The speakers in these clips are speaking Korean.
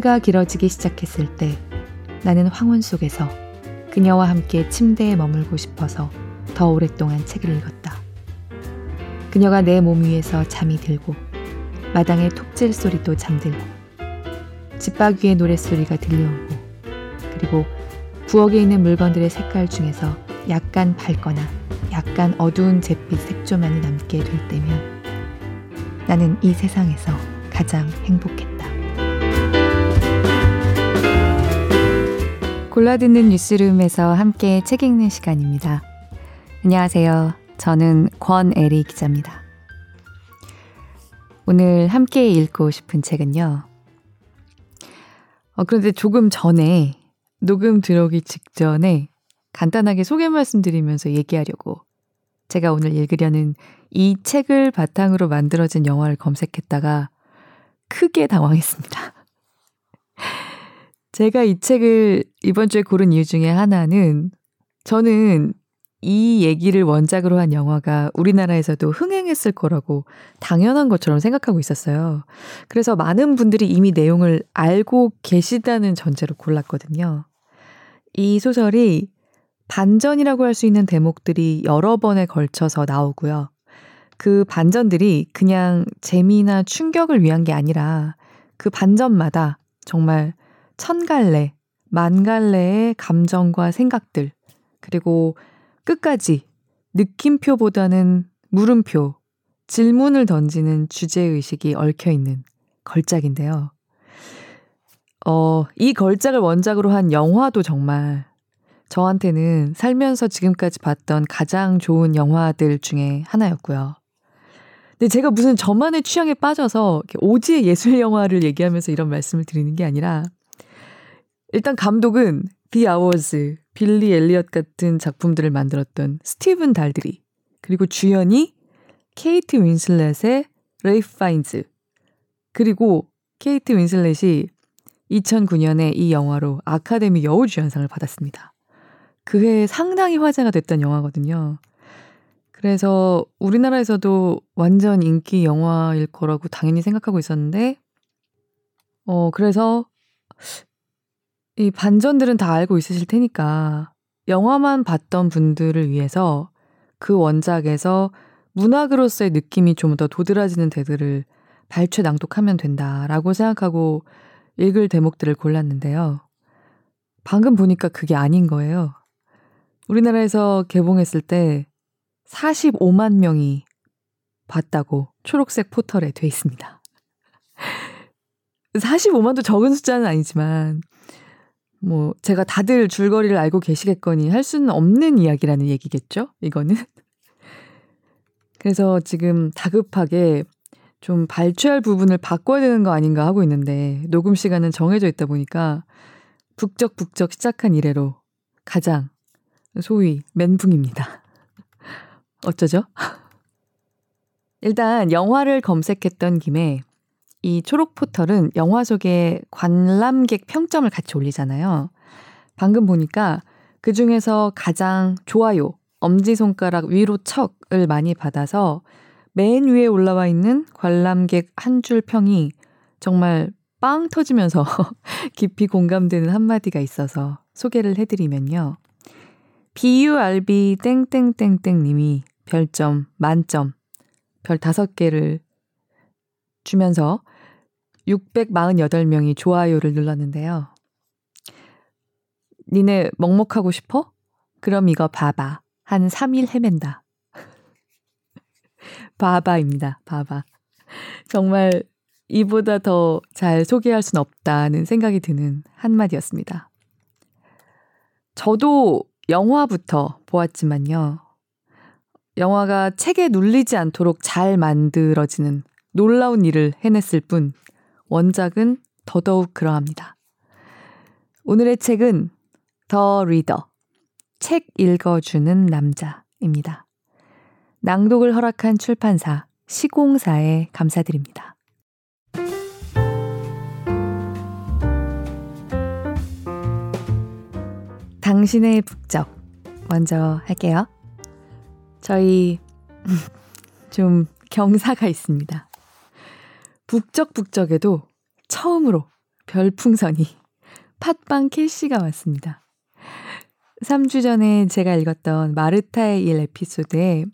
해가 길어지기 시작했을 때 나는 황혼 속에서 그녀와 함께 침대에 머물고 싶어서 더 오랫동안 책을 읽었다. 그녀가 내 몸 위에서 잠이 들고 마당의 톱질 소리도 잠들고 집바귀의 노랫소리가 들려오고 그리고 부엌에 있는 물건들의 색깔 중에서 약간 밝거나 약간 어두운 잿빛 색조만이 남게 될 때면 나는 이 세상에서 가장 행복했다. 골라듣는 뉴스룸에서 함께 책 읽는 시간입니다. 안녕하세요. 저는 권애리 기자입니다. 오늘 함께 읽고 싶은 책은요. 어, 그런데 조금 전에 녹음 들어오기 직전에 간단하게 소개 말씀드리면서 얘기하려고 제가 오늘 읽으려는 이 책을 바탕으로 만들어진 영화를 검색했다가 크게 당황했습니다. 제가 이 책을 이번 주에 고른 이유 중에 하나는 저는 이 얘기를 원작으로 한 영화가 우리나라에서도 흥행했을 거라고 당연한 것처럼 생각하고 있었어요. 그래서 많은 분들이 이미 내용을 알고 계시다는 전제로 골랐거든요. 이 소설이 반전이라고 할 수 있는 대목들이 여러 번에 걸쳐서 나오고요. 그 반전들이 그냥 재미나 충격을 위한 게 아니라 그 반전마다 정말 천 갈래, 만 갈래의 감정과 생각들, 그리고 끝까지 느낌표보다는 물음표, 질문을 던지는 주제의식이 얽혀 있는 걸작인데요. 어, 이 걸작을 원작으로 한 영화도 정말 저한테는 살면서 지금까지 봤던 가장 좋은 영화들 중에 하나였고요. 근데 제가 무슨 저만의 취향에 빠져서 오지의 예술 영화를 얘기하면서 이런 말씀을 드리는 게 아니라 일단 감독은 디 아워즈, 빌리 엘리엇 같은 작품들을 만들었던 스티븐 달드리, 그리고 주연이 케이트 윈슬렛의 레이프 파인즈, 그리고 케이트 윈슬렛이 2009년에 이 영화로 아카데미 여우주연상을 받았습니다. 그 해에 상당히 화제가 됐던 영화거든요. 그래서 우리나라에서도 완전 인기 영화일 거라고 당연히 생각하고 있었는데, 어, 그래서 이 반전들은 다 알고 있으실 테니까 영화만 봤던 분들을 위해서 그 원작에서 문학으로서의 느낌이 좀 더 도드라지는 대들을 발췌 낭독하면 된다라고 생각하고 읽을 대목들을 골랐는데요. 방금 보니까 그게 아닌 거예요. 우리나라에서 개봉했을 때 45만 명이 봤다고 초록색 포털에 돼 있습니다. 45만도 적은 숫자는 아니지만 뭐 제가 다들 줄거리를 알고 계시겠거니 할 수는 없는 이야기라는 얘기겠죠? 이거는. 그래서 지금 다급하게 좀 발췌할 부분을 바꿔야 되는 거 아닌가 하고 있는데 녹음 시간은 정해져 있다 보니까 북적북적 시작한 이래로 가장 소위 멘붕입니다. 어쩌죠? 일단 영화를 검색했던 김에 이 초록 포털은 영화 속에 관람객 평점을 같이 올리잖아요. 방금 보니까 그 중에서 가장 좋아요, 엄지손가락 위로 척을 많이 받아서 맨 위에 올라와 있는 관람객 한 줄 평이 정말 빵 터지면서 깊이 공감되는 한마디가 있어서 소개를 해드리면요. BURB 땡땡땡땡 님이 별점 만점 별 다섯 개를 주면서 648명이 좋아요를 눌렀는데요. 니네 먹먹하고 싶어? 그럼 이거 봐봐. 한 3일 헤맨다. 바바입니다. 바바. 정말 이보다 더 잘 소개할 순 없다는 생각이 드는 한마디였습니다. 저도 영화부터 보았지만요. 영화가 책에 눌리지 않도록 잘 만들어지는 놀라운 일을 해냈을 뿐 원작은 더더욱 그러합니다. 오늘의 책은 더 리더, 책 읽어주는 남자입니다. 낭독을 허락한 출판사 시공사에 감사드립니다. 당신의 북적 먼저 할게요. 저희 좀 경사가 있습니다. 북적북적에도 처음으로 별풍선이 팥빵 캐시가 왔습니다. 3주 전에 제가 읽었던 마르타의 일 에피소드에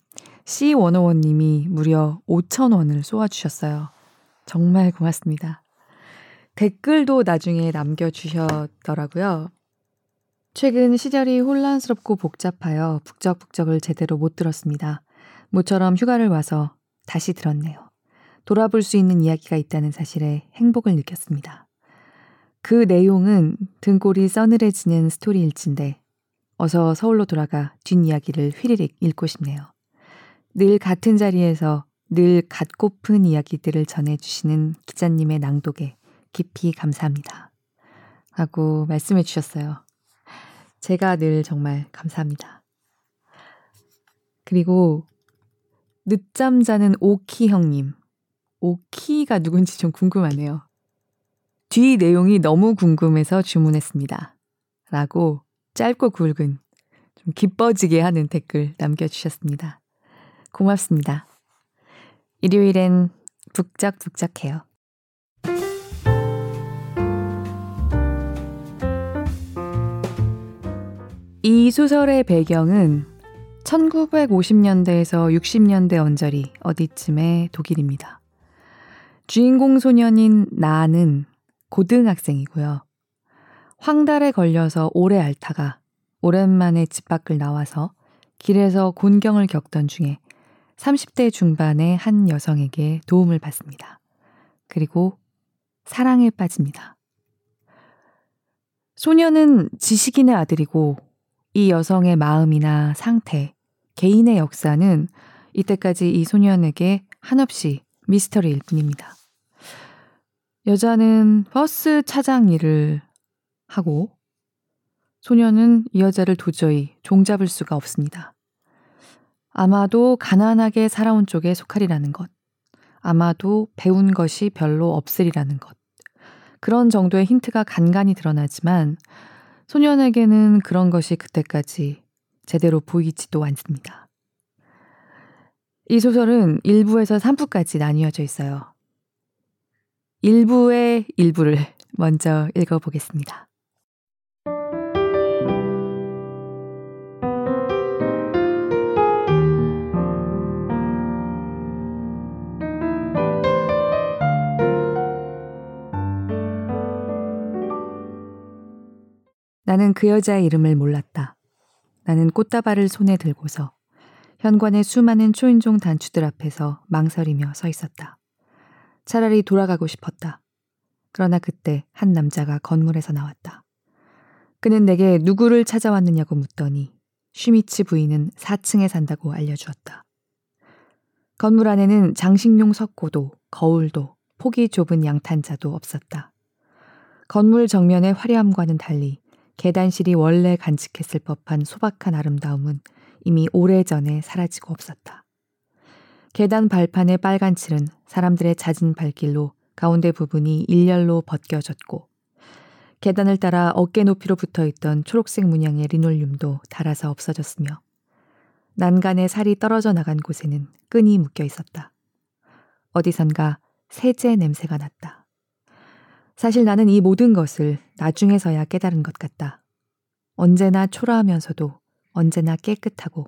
C101님이 무려 5,000원을 쏘아주셨어요. 정말 고맙습니다. 댓글도 나중에 남겨주셨더라고요. 최근 시절이 혼란스럽고 복잡하여 북적북적을 제대로 못 들었습니다. 모처럼 휴가를 와서 다시 들었네요. 돌아볼 수 있는 이야기가 있다는 사실에 행복을 느꼈습니다. 그 내용은 등골이 서늘해지는 스토리일진데 어서 서울로 돌아가 뒷이야기를 휘리릭 읽고 싶네요. 늘 같은 자리에서 늘 갖고픈 이야기들을 전해주시는 기자님의 낭독에 깊이 감사합니다. 하고 말씀해 주셨어요. 제가 늘 정말 감사합니다. 그리고 늦잠 자는 오키 형님. 오키가 누군지 좀 궁금하네요. 뒤 내용이 너무 궁금해서 주문했습니다. 라고 짧고 굵은 좀 기뻐지게 하는 댓글 남겨주셨습니다. 고맙습니다. 일요일엔 북적북적해요. 이 소설의 배경은 1950년대에서 60년대 언저리 어디쯤의 독일입니다. 주인공 소년인 나는 고등학생이고요. 황달에 걸려서 오래 앓다가 오랜만에 집 밖을 나와서 길에서 곤경을 겪던 중에 30대 중반의 한 여성에게 도움을 받습니다. 그리고 사랑에 빠집니다. 소녀는 지식인의 아들이고 이 여성의 마음이나 상태, 개인의 역사는 이때까지 이 소년에게 한없이 미스터리일 뿐입니다. 여자는 버스 차장 일을 하고 소녀는 이 여자를 도저히 종잡을 수가 없습니다. 아마도 가난하게 살아온 쪽에 속하리라는 것. 아마도 배운 것이 별로 없으리라는 것. 그런 정도의 힌트가 간간히 드러나지만 소년에게는 그런 것이 그때까지 제대로 보이지도 않습니다. 이 소설은 1부에서 3부까지 나뉘어져 있어요. 1부의 일부를 먼저 읽어보겠습니다. 나는 그 여자의 이름을 몰랐다. 나는 꽃다발을 손에 들고서 현관의 수많은 초인종 단추들 앞에서 망설이며 서 있었다. 차라리 돌아가고 싶었다. 그러나 그때 한 남자가 건물에서 나왔다. 그는 내게 누구를 찾아왔느냐고 묻더니 슈미츠 부인은 4층에 산다고 알려주었다. 건물 안에는 장식용 석고도 거울도 폭이 좁은 양탄자도 없었다. 건물 정면의 화려함과는 달리 계단실이 원래 간직했을 법한 소박한 아름다움은 이미 오래전에 사라지고 없었다. 계단 발판의 빨간 칠은 사람들의 잦은 발길로 가운데 부분이 일렬로 벗겨졌고 계단을 따라 어깨 높이로 붙어 있던 초록색 문양의 리놀륨도 닳아서 없어졌으며 난간에 살이 떨어져 나간 곳에는 끈이 묶여 있었다. 어디선가 세제 냄새가 났다. 사실 나는 이 모든 것을 나중에서야 깨달은 것 같다. 언제나 초라하면서도 언제나 깨끗하고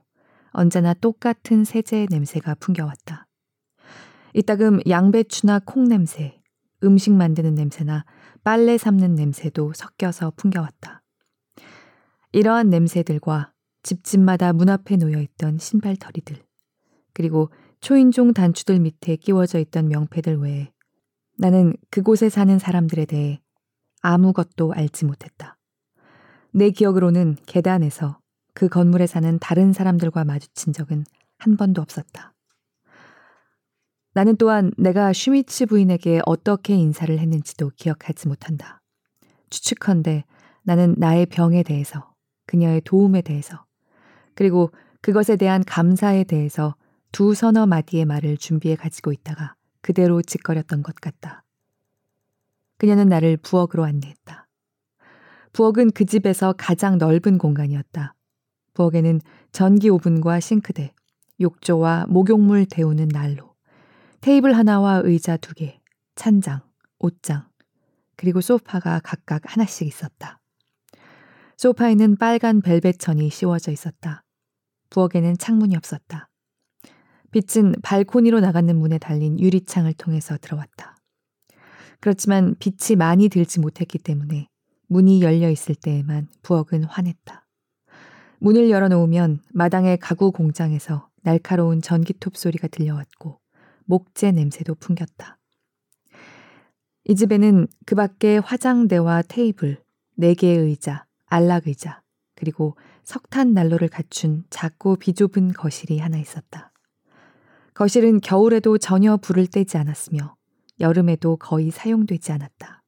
언제나 똑같은 세제의 냄새가 풍겨왔다. 이따금 양배추나 콩 냄새, 음식 만드는 냄새나 빨래 삶는 냄새도 섞여서 풍겨왔다. 이러한 냄새들과 집집마다 문 앞에 놓여 있던 신발터리들, 그리고 초인종 단추들 밑에 끼워져 있던 명패들 외에 나는 그곳에 사는 사람들에 대해 아무것도 알지 못했다. 내 기억으로는 계단에서 그 건물에 사는 다른 사람들과 마주친 적은 한 번도 없었다. 나는 또한 내가 슈미츠 부인에게 어떻게 인사를 했는지도 기억하지 못한다. 추측컨대 나는 나의 병에 대해서, 그녀의 도움에 대해서, 그리고 그것에 대한 감사에 대해서 두 서너 마디의 말을 준비해 가지고 있다가 그대로 짓거렸던 것 같다. 그녀는 나를 부엌으로 안내했다. 부엌은 그 집에서 가장 넓은 공간이었다. 부엌에는 전기 오븐과 싱크대, 욕조와 목욕물 데우는 난로, 테이블 하나와 의자 두 개, 찬장, 옷장, 그리고 소파가 각각 하나씩 있었다. 소파에는 빨간 벨벳 천이 씌워져 있었다. 부엌에는 창문이 없었다. 빛은 발코니로 나가는 문에 달린 유리창을 통해서 들어왔다. 그렇지만 빛이 많이 들지 못했기 때문에 문이 열려 있을 때에만 부엌은 환했다. 문을 열어놓으면 마당의 가구 공장에서 날카로운 전기톱 소리가 들려왔고 목재 냄새도 풍겼다. 이 집에는 그 밖에 화장대와 테이블, 네 개의 의자, 안락 의자, 그리고 석탄 난로를 갖춘 작고 비좁은 거실이 하나 있었다. 거실은 겨울에도 전혀 불을 떼지 않았으며 여름에도 거의 사용되지 않았다.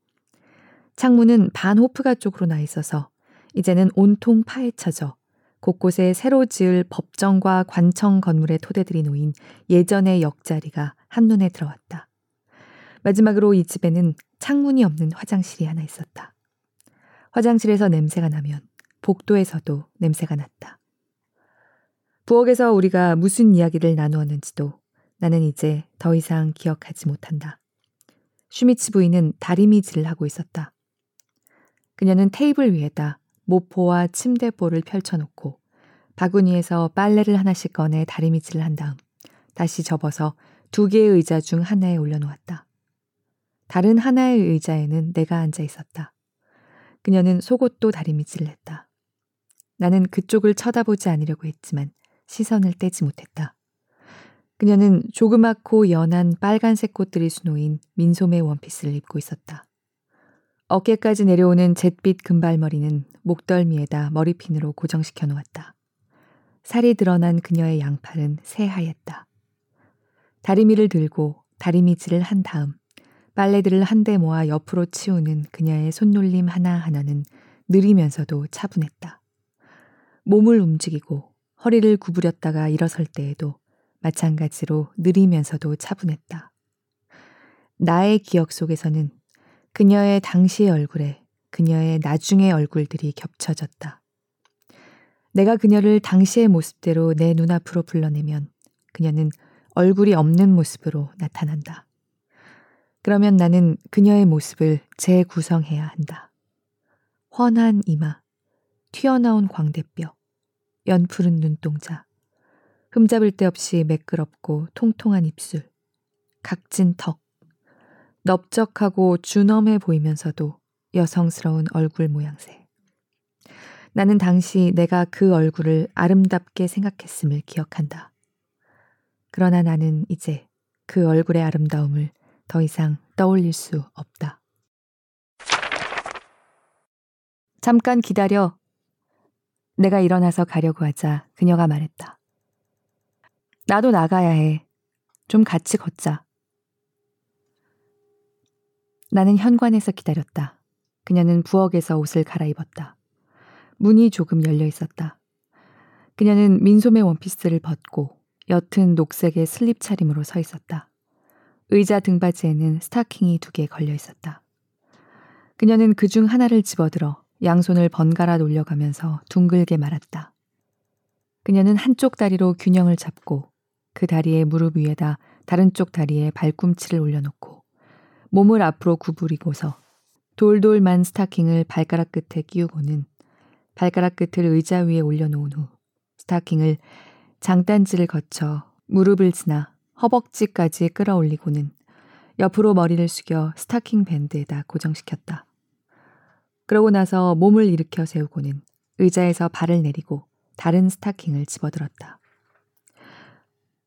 창문은 반 호프가 쪽으로 나 있어서 이제는 온통 파헤쳐져 곳곳에 새로 지을 법정과 관청 건물의 토대들이 놓인 예전의 옆자리가 한눈에 들어왔다. 마지막으로 이 집에는 창문이 없는 화장실이 하나 있었다. 화장실에서 냄새가 나면 복도에서도 냄새가 났다. 부엌에서 우리가 무슨 이야기를 나누었는지도 나는 이제 더 이상 기억하지 못한다. 슈미츠 부인은 다리미질을 하고 있었다. 그녀는 테이블 위에다 모포와 침대볼을 펼쳐놓고 바구니에서 빨래를 하나씩 꺼내 다리미질을 한 다음 다시 접어서 두 개의 의자 중 하나에 올려놓았다. 다른 하나의 의자에는 내가 앉아 있었다. 그녀는 속옷도 다리미질을 했다. 나는 그쪽을 쳐다보지 않으려고 했지만 시선을 떼지 못했다. 그녀는 조그맣고 연한 빨간색 꽃들이 수놓인 민소매 원피스를 입고 있었다. 어깨까지 내려오는 잿빛 금발머리는 목덜미에다 머리핀으로 고정시켜 놓았다. 살이 드러난 그녀의 양팔은 새하였다. 다리미를 들고 다리미질을 한 다음 빨래들을 한데 모아 옆으로 치우는 그녀의 손놀림 하나하나는 느리면서도 차분했다. 몸을 움직이고 허리를 구부렸다가 일어설 때에도 마찬가지로 느리면서도 차분했다. 나의 기억 속에서는 그녀의 당시의 얼굴에 그녀의 나중의 얼굴들이 겹쳐졌다. 내가 그녀를 당시의 모습대로 내 눈앞으로 불러내면 그녀는 얼굴이 없는 모습으로 나타난다. 그러면 나는 그녀의 모습을 재구성해야 한다. 훤한 이마, 튀어나온 광대뼈, 연푸른 눈동자, 흠잡을 데 없이 매끄럽고 통통한 입술, 각진 턱, 넓적하고 준엄해 보이면서도 여성스러운 얼굴 모양새. 나는 당시 내가 그 얼굴을 아름답게 생각했음을 기억한다. 그러나 나는 이제 그 얼굴의 아름다움을 더 이상 떠올릴 수 없다. 잠깐 기다려. 내가 일어나서 가려고 하자 그녀가 말했다. 나도 나가야 해. 좀 같이 걷자. 나는 현관에서 기다렸다. 그녀는 부엌에서 옷을 갈아입었다. 문이 조금 열려 있었다. 그녀는 민소매 원피스를 벗고 옅은 녹색의 슬립 차림으로 서 있었다. 의자 등받이에는 스타킹이 두 개 걸려 있었다. 그녀는 그 중 하나를 집어들어 양손을 번갈아 놀려가면서 둥글게 말았다. 그녀는 한쪽 다리로 균형을 잡고 그 다리의 무릎 위에다 다른 쪽 다리에 발꿈치를 올려놓고 몸을 앞으로 구부리고서 돌돌만 스타킹을 발가락 끝에 끼우고는 발가락 끝을 의자 위에 올려놓은 후 스타킹을 장단지를 거쳐 무릎을 지나 허벅지까지 끌어올리고는 옆으로 머리를 숙여 스타킹 밴드에다 고정시켰다. 그러고 나서 몸을 일으켜 세우고는 의자에서 발을 내리고 다른 스타킹을 집어들었다.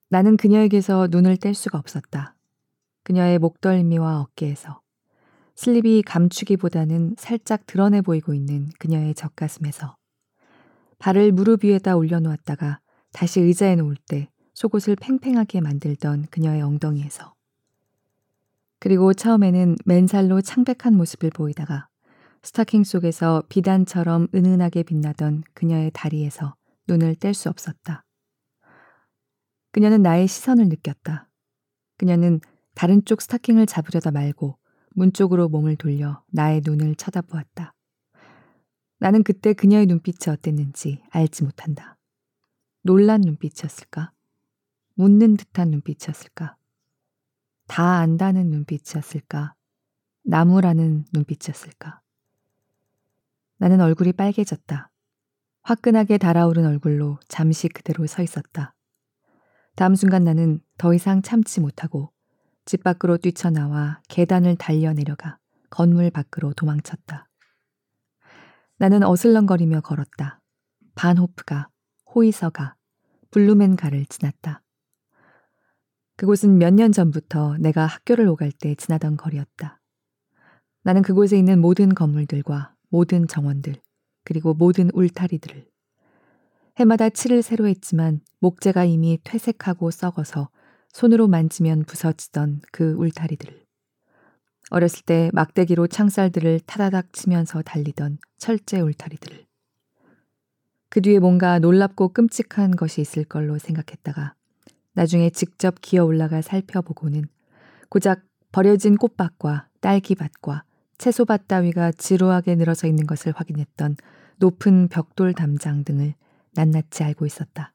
나는 그녀에게서 눈을 뗄 수가 없었다. 그녀의 목덜미와 어깨에서 슬립이 감추기보다는 살짝 드러내 보이고 있는 그녀의 젖가슴에서 발을 무릎 위에다 올려놓았다가 다시 의자에 놓을 때 속옷을 팽팽하게 만들던 그녀의 엉덩이에서 그리고 처음에는 맨살로 창백한 모습을 보이다가 스타킹 속에서 비단처럼 은은하게 빛나던 그녀의 다리에서 눈을 뗄 수 없었다. 그녀는 나의 시선을 느꼈다. 그녀는 다른 쪽 스타킹을 잡으려다 말고 문 쪽으로 몸을 돌려 나의 눈을 쳐다보았다. 나는 그때 그녀의 눈빛이 어땠는지 알지 못한다. 놀란 눈빛이었을까? 묻는 듯한 눈빛이었을까? 다 안다는 눈빛이었을까? 나무라는 눈빛이었을까? 나는 얼굴이 빨개졌다. 화끈하게 달아오른 얼굴로 잠시 그대로 서 있었다. 다음 순간 나는 더 이상 참지 못하고 집 밖으로 뛰쳐나와 계단을 달려 내려가 건물 밖으로 도망쳤다. 나는 어슬렁거리며 걸었다. 반호프가, 호이서가, 블루맨가를 지났다. 그곳은 몇 년 전부터 내가 학교를 오갈 때 지나던 거리였다. 나는 그곳에 있는 모든 건물들과 모든 정원들, 그리고 모든 울타리들을 해마다 칠을 새로 했지만 목재가 이미 퇴색하고 썩어서 손으로 만지면 부서지던 그 울타리들을 어렸을 때 막대기로 창살들을 타다닥 치면서 달리던 철제 울타리들을 그 뒤에 뭔가 놀랍고 끔찍한 것이 있을 걸로 생각했다가 나중에 직접 기어 올라가 살펴보고는 고작 버려진 꽃밭과 딸기밭과 채소밭 따위가 지루하게 늘어서 있는 것을 확인했던 높은 벽돌 담장 등을 낱낱이 알고 있었다.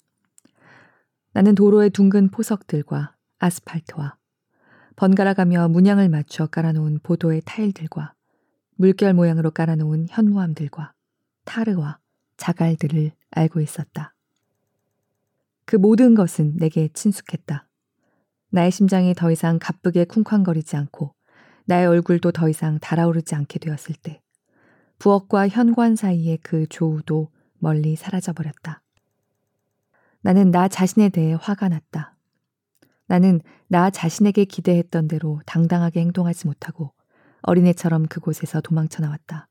나는 도로의 둥근 포석들과 아스팔트와 번갈아가며 문양을 맞춰 깔아놓은 보도의 타일들과 물결 모양으로 깔아놓은 현무암들과 타르와 자갈들을 알고 있었다. 그 모든 것은 내게 친숙했다. 나의 심장이 더 이상 가쁘게 쿵쾅거리지 않고 나의 얼굴도 더 이상 달아오르지 않게 되었을 때 부엌과 현관 사이의 그 조우도 멀리 사라져 버렸다. 나는 나 자신에 대해 화가 났다. 나는 나 자신에게 기대했던 대로 당당하게 행동하지 못하고 어린애처럼 그곳에서 도망쳐 나왔다.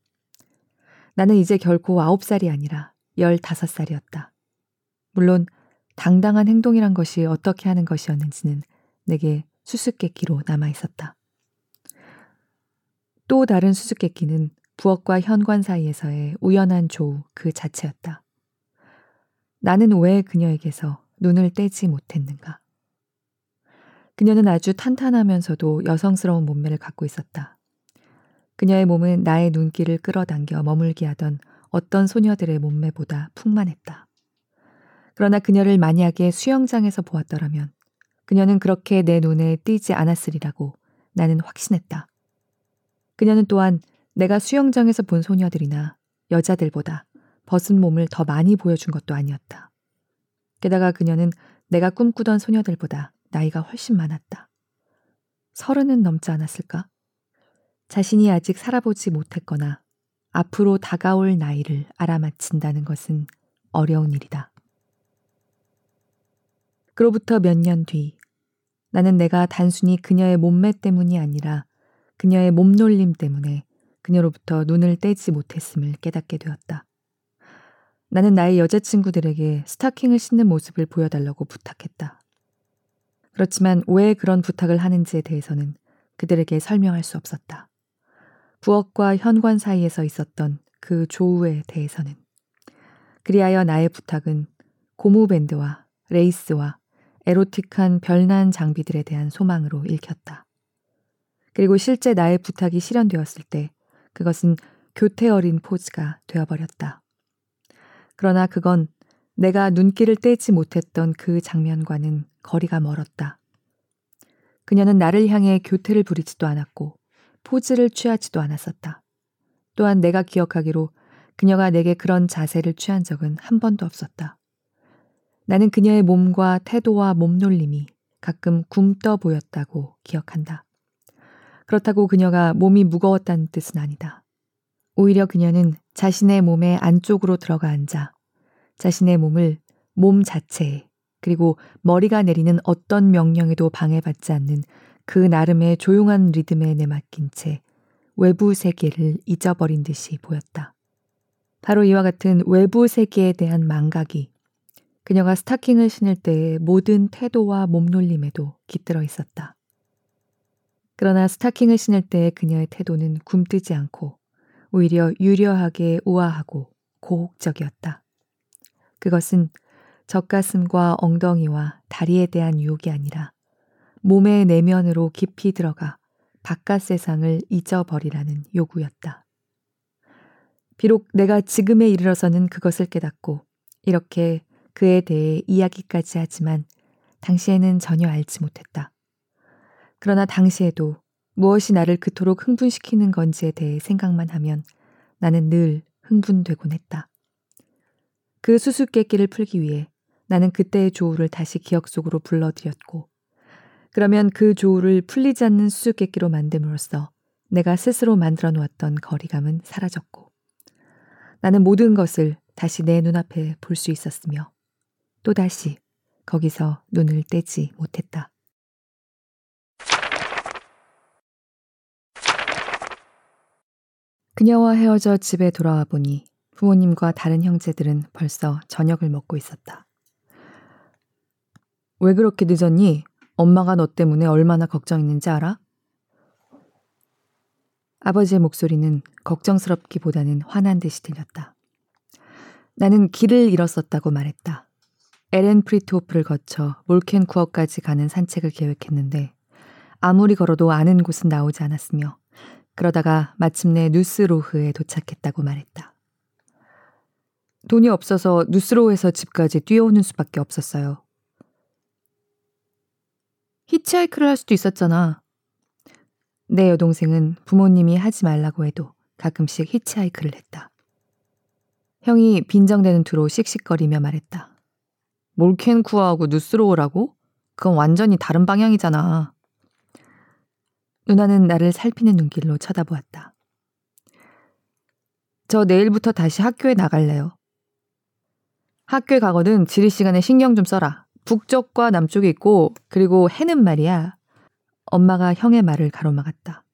나는 이제 결코 아홉 살이 아니라 열다섯 살이었다. 물론 당당한 행동이란 것이 어떻게 하는 것이었는지는 내게 수수께끼로 남아 있었다. 또 다른 수수께끼는 부엌과 현관 사이에서의 우연한 조우 그 자체였다. 나는 왜 그녀에게서 눈을 떼지 못했는가? 그녀는 아주 탄탄하면서도 여성스러운 몸매를 갖고 있었다. 그녀의 몸은 나의 눈길을 끌어당겨 머물게 하던 어떤 소녀들의 몸매보다 풍만했다. 그러나 그녀를 만약에 수영장에서 보았더라면 그녀는 그렇게 내 눈에 띄지 않았으리라고 나는 확신했다. 그녀는 또한 내가 수영장에서 본 소녀들이나 여자들보다 벗은 몸을 더 많이 보여준 것도 아니었다. 게다가 그녀는 내가 꿈꾸던 소녀들보다 나이가 훨씬 많았다. 서른은 넘지 않았을까? 자신이 아직 살아보지 못했거나 앞으로 다가올 나이를 알아맞힌다는 것은 어려운 일이다. 그로부터 몇 년 뒤, 나는 내가 단순히 그녀의 몸매 때문이 아니라 그녀의 몸놀림 때문에 그녀로부터 눈을 떼지 못했음을 깨닫게 되었다. 나는 나의 여자친구들에게 스타킹을 신는 모습을 보여달라고 부탁했다. 그렇지만 왜 그런 부탁을 하는지에 대해서는 그들에게 설명할 수 없었다. 부엌과 현관 사이에서 있었던 그 조우에 대해서는. 그리하여 나의 부탁은 고무밴드와 레이스와 에로틱한 별난 장비들에 대한 소망으로 읽혔다. 그리고 실제 나의 부탁이 실현되었을 때 그것은 교태 어린 포즈가 되어버렸다. 그러나 그건 내가 눈길을 떼지 못했던 그 장면과는 거리가 멀었다. 그녀는 나를 향해 교태를 부리지도 않았고 포즈를 취하지도 않았었다. 또한 내가 기억하기로 그녀가 내게 그런 자세를 취한 적은 한 번도 없었다. 나는 그녀의 몸과 태도와 몸놀림이 가끔 굼떠 보였다고 기억한다. 그렇다고 그녀가 몸이 무거웠다는 뜻은 아니다. 오히려 그녀는 자신의 몸의 안쪽으로 들어가 앉아 자신의 몸을 몸 자체에 그리고 머리가 내리는 어떤 명령에도 방해받지 않는 그 나름의 조용한 리듬에 내맡긴 채 외부 세계를 잊어버린 듯이 보였다. 바로 이와 같은 외부 세계에 대한 망각이 그녀가 스타킹을 신을 때의 모든 태도와 몸놀림에도 깃들어 있었다. 그러나 스타킹을 신을 때의 그녀의 태도는 굼뜨지 않고 오히려 유려하게 우아하고 고혹적이었다. 그것은 젖가슴과 엉덩이와 다리에 대한 유혹이 아니라 몸의 내면으로 깊이 들어가 바깥 세상을 잊어버리라는 요구였다. 비록 내가 지금에 이르러서는 그것을 깨닫고 이렇게 그에 대해 이야기까지 하지만 당시에는 전혀 알지 못했다. 그러나 당시에도 무엇이 나를 그토록 흥분시키는 건지에 대해 생각만 하면 나는 늘 흥분되곤 했다. 그 수수께끼를 풀기 위해 나는 그때의 조우를 다시 기억 속으로 불러들였고, 그러면 그 조우를 풀리지 않는 수수께끼로 만듦으로써 내가 스스로 만들어 놓았던 거리감은 사라졌고, 나는 모든 것을 다시 내 눈앞에 볼 수 있었으며, 또다시 거기서 눈을 떼지 못했다. 그녀와 헤어져 집에 돌아와 보니 부모님과 다른 형제들은 벌써 저녁을 먹고 있었다. 왜 그렇게 늦었니? 엄마가 너 때문에 얼마나 걱정했는지 알아? 아버지의 목소리는 걱정스럽기보다는 화난 듯이 들렸다. 나는 길을 잃었었다고 말했다. 에렌 프리트호프를 거쳐 몰켄쿠어까지 가는 산책을 계획했는데 아무리 걸어도 아는 곳은 나오지 않았으며 그러다가 마침내 누스로흐에 도착했다고 말했다. 돈이 없어서 누스로흐에서 집까지 뛰어오는 수밖에 없었어요. 히치하이크를 할 수도 있었잖아. 내 여동생은 부모님이 하지 말라고 해도 가끔씩 히치하이크를 했다. 형이 빈정대는 투로 씩씩거리며 말했다. 몰켄쿠어하고 누스로우라고? 그건 완전히 다른 방향이잖아. 누나는 나를 살피는 눈길로 쳐다보았다. 저 내일부터 다시 학교에 나갈래요. 학교에 가거든 지리 시간에 신경 좀 써라. 북쪽과 남쪽이 있고 그리고 해는 말이야. 엄마가 형의 말을 가로막았다.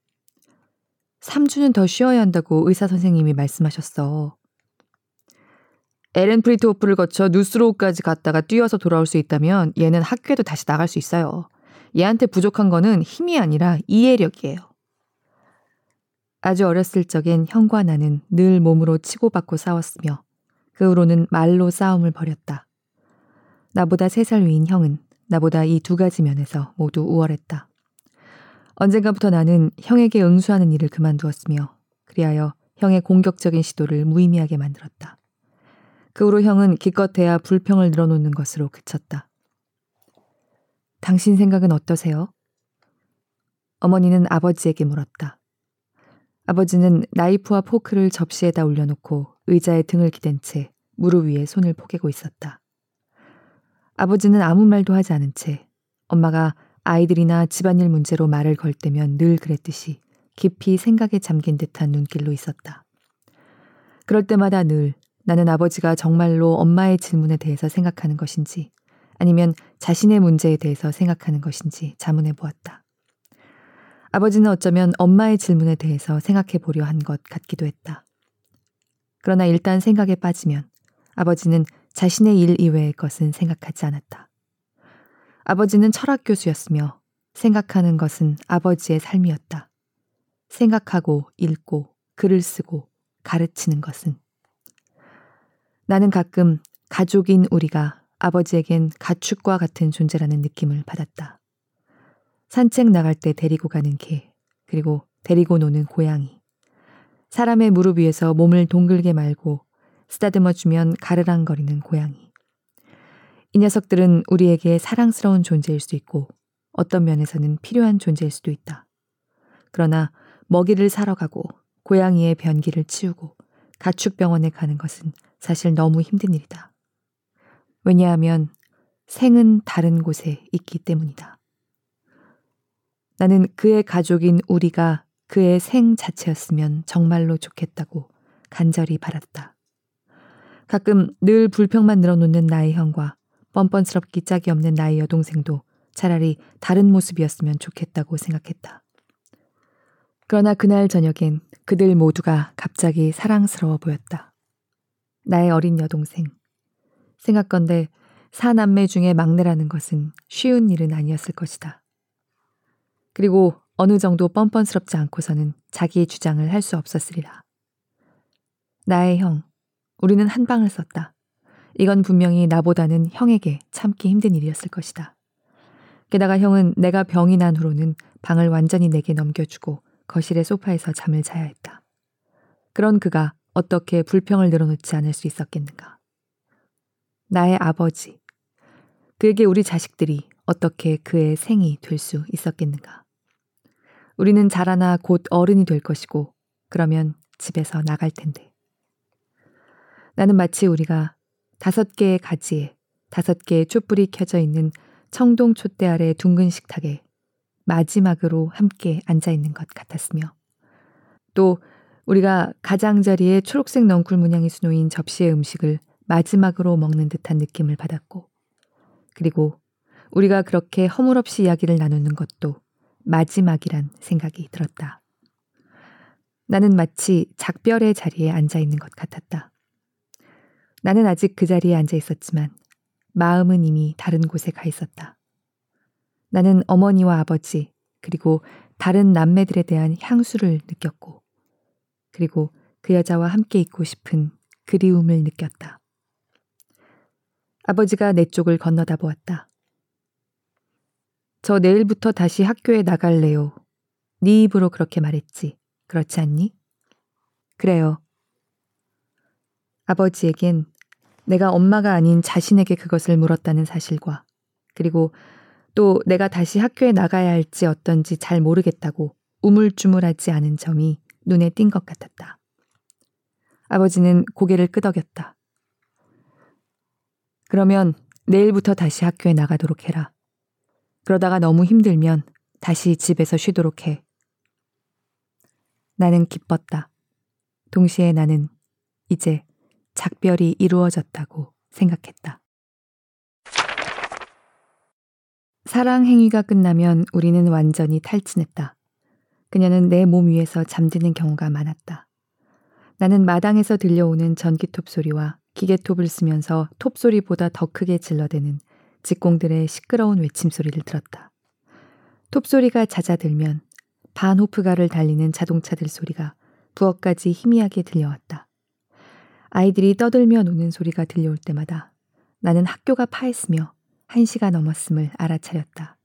3주는 더 쉬어야 한다고 의사 선생님이 말씀하셨어. 에렌 프리트호프를 거쳐 누스로흐까지 갔다가 뛰어서 돌아올 수 있다면 얘는 학교에도 다시 나갈 수 있어요. 얘한테 부족한 거는 힘이 아니라 이해력이에요. 아주 어렸을 적엔 형과 나는 늘 몸으로 치고받고 싸웠으며 그 후로는 말로 싸움을 벌였다. 나보다 세살 위인 형은 나보다 이 두 가지 면에서 모두 우월했다. 언젠가부터 나는 형에게 응수하는 일을 그만두었으며 그리하여 형의 공격적인 시도를 무의미하게 만들었다. 그 후로 형은 기껏해야 불평을 늘어놓는 것으로 그쳤다. 당신 생각은 어떠세요? 어머니는 아버지에게 물었다. 아버지는 나이프와 포크를 접시에다 올려놓고 의자에 등을 기댄 채 무릎 위에 손을 포개고 있었다. 아버지는 아무 말도 하지 않은 채 엄마가 아이들이나 집안일 문제로 말을 걸 때면 늘 그랬듯이 깊이 생각에 잠긴 듯한 눈길로 있었다. 그럴 때마다 늘 나는 아버지가 정말로 엄마의 질문에 대해서 생각하는 것인지 아니면 자신의 문제에 대해서 생각하는 것인지 자문해 보았다. 아버지는 어쩌면 엄마의 질문에 대해서 생각해 보려 한 것 같기도 했다. 그러나 일단 생각에 빠지면 아버지는 자신의 일 이외의 것은 생각하지 않았다. 아버지는 철학 교수였으며 생각하는 것은 아버지의 삶이었다. 생각하고 읽고 글을 쓰고 가르치는 것은 나는 가끔 가족인 우리가 아버지에겐 가축과 같은 존재라는 느낌을 받았다. 산책 나갈 때 데리고 가는 개, 그리고 데리고 노는 고양이. 사람의 무릎 위에서 몸을 동글게 말고 쓰다듬어 주면 가르랑거리는 고양이. 이 녀석들은 우리에게 사랑스러운 존재일 수 있고 어떤 면에서는 필요한 존재일 수도 있다. 그러나 먹이를 사러 가고 고양이의 변기를 치우고 가축병원에 가는 것은 사실 너무 힘든 일이다. 왜냐하면 생은 다른 곳에 있기 때문이다. 나는 그의 가족인 우리가 그의 생 자체였으면 정말로 좋겠다고 간절히 바랐다. 가끔 늘 불평만 늘어놓는 나의 형과 뻔뻔스럽기 짝이 없는 나의 여동생도 차라리 다른 모습이었으면 좋겠다고 생각했다. 그러나 그날 저녁엔 그들 모두가 갑자기 사랑스러워 보였다. 나의 어린 여동생, 생각건대 사남매 중에 막내라는 것은 쉬운 일은 아니었을 것이다. 그리고 어느 정도 뻔뻔스럽지 않고서는 자기의 주장을 할 수 없었으리라. 나의 형, 우리는 한 방을 썼다. 이건 분명히 나보다는 형에게 참기 힘든 일이었을 것이다. 게다가 형은 내가 병이 난 후로는 방을 완전히 내게 넘겨주고 거실의 소파에서 잠을 자야 했다. 그런 그가 어떻게 불평을 늘어놓지 않을 수 있었겠는가. 나의 아버지. 그에게 우리 자식들이 어떻게 그의 생이 될 수 있었겠는가. 우리는 자라나 곧 어른이 될 것이고, 그러면 집에서 나갈 텐데. 나는 마치 우리가 다섯 개의 가지에 다섯 개의 촛불이 켜져 있는 청동 촛대 아래 둥근 식탁에 마지막으로 함께 앉아 있는 것 같았으며 또 우리가 가장자리에 초록색 넝쿨 문양이 수놓인 접시의 음식을 마지막으로 먹는 듯한 느낌을 받았고 그리고 우리가 그렇게 허물없이 이야기를 나누는 것도 마지막이란 생각이 들었다. 나는 마치 작별의 자리에 앉아 있는 것 같았다. 나는 아직 그 자리에 앉아 있었지만 마음은 이미 다른 곳에 가 있었다. 나는 어머니와 아버지, 그리고 다른 남매들에 대한 향수를 느꼈고, 그리고 그 여자와 함께 있고 싶은 그리움을 느꼈다. 아버지가 내 쪽을 건너다 보았다. 저 내일부터 다시 학교에 나갈래요. 네 입으로 그렇게 말했지. 그렇지 않니? 그래요. 아버지에겐 내가 엄마가 아닌 자신에게 그것을 물었다는 사실과 그리고 또 내가 다시 학교에 나가야 할지 어떤지 잘 모르겠다고 우물쭈물하지 않은 점이 눈에 띈 것 같았다. 아버지는 고개를 끄덕였다. 그러면 내일부터 다시 학교에 나가도록 해라. 그러다가 너무 힘들면 다시 집에서 쉬도록 해. 나는 기뻤다. 동시에 나는 이제 작별이 이루어졌다고 생각했다. 사랑 행위가 끝나면 우리는 완전히 탈진했다. 그녀는 내 몸 위에서 잠드는 경우가 많았다. 나는 마당에서 들려오는 전기톱 소리와 기계톱을 쓰면서 톱 소리보다 더 크게 질러대는 직공들의 시끄러운 외침 소리를 들었다. 톱 소리가 잦아들면 반호프가를 달리는 자동차들 소리가 부엌까지 희미하게 들려왔다. 아이들이 떠들며 노는 소리가 들려올 때마다 나는 학교가 파했으며 한 시가 넘었음을 알아차렸다.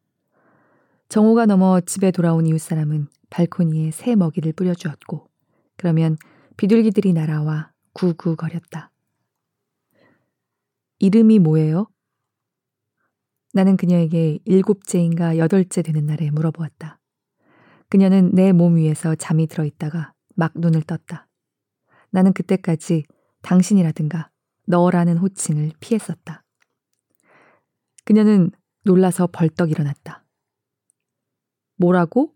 정오가 넘어 집에 돌아온 이웃 사람은 발코니에 새 먹이를 뿌려주었고, 그러면 비둘기들이 날아와 구구거렸다. 이름이 뭐예요? 나는 그녀에게 일곱째인가 여덟째 되는 날에 물어보았다. 그녀는 내 몸 위에서 잠이 들어 있다가 막 눈을 떴다. 나는 그때까지 당신이라든가 너라는 호칭을 피했었다. 그녀는 놀라서 벌떡 일어났다. 뭐라고?